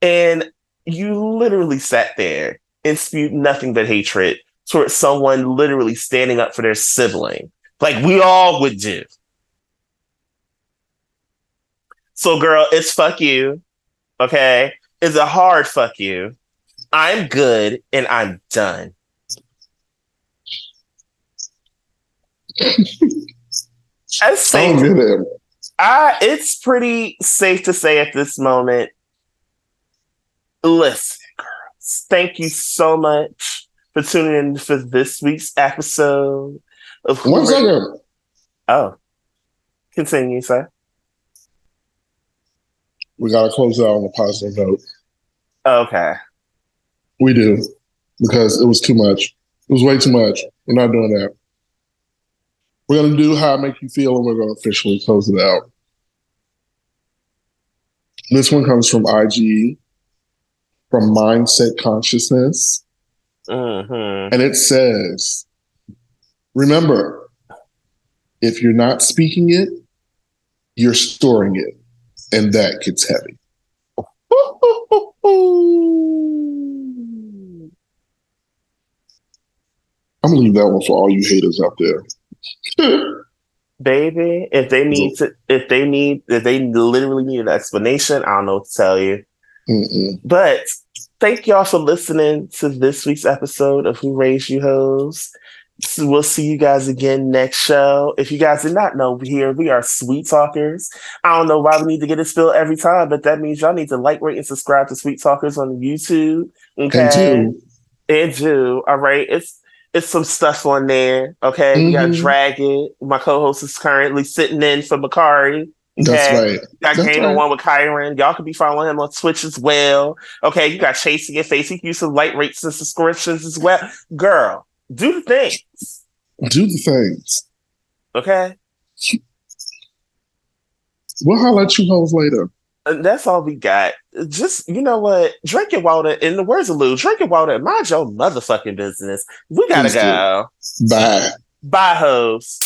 And you literally sat there and spewed nothing but hatred towards someone literally standing up for their sibling, like we all would do. So, girl, it's fuck you. Okay. It's a hard fuck you. I'm good and I'm done. [LAUGHS] I I say don't get it. I it's pretty safe to say at this moment. Listen, girls, thank you so much for tuning in for this week's episode of One second. Oh, continue, sir. We gotta close out on a positive note. Okay. We do because it was too much. It was way too much. We're not doing that. We're gonna do how I make you feel, and we're gonna officially close it out. This one comes from IG, from Mindset Consciousness, Mm-hmm. and it says, "Remember, if you're not speaking it, you're storing it, and that gets heavy." [LAUGHS] I'm gonna leave that one for all you haters out there. [LAUGHS] Baby, if they need to, if they need, if they literally need an explanation, I don't know what to tell you. Mm-mm. But thank y'all for listening to this week's episode of Who Raised You Hoes. So we'll see you guys again next show. If you guys did not know, here we are sweet talkers. I don't know why we need to get it spilled every time, but that means y'all need to like, rate, and subscribe to Sweet Talkers on YouTube. Okay, And two, and do all right. It's it's some stuff on there. Okay, we got Mhm. Dragon. My co-host is currently sitting in for Makari. that's Okay. right. Got That's Game right. One with Kyron. Y'all can be following him on Twitch as well. Okay, you got Chasing and Face. He use some light rates and subscriptions as well. Girl, do the things. Do the things. Okay, We'll holler at you hoes later. That's all we got. Just you know what? Drink your water. In the words of Lou, drink your water and mind your motherfucking business. We gotta Please do. go. Bye. Bye, hoes.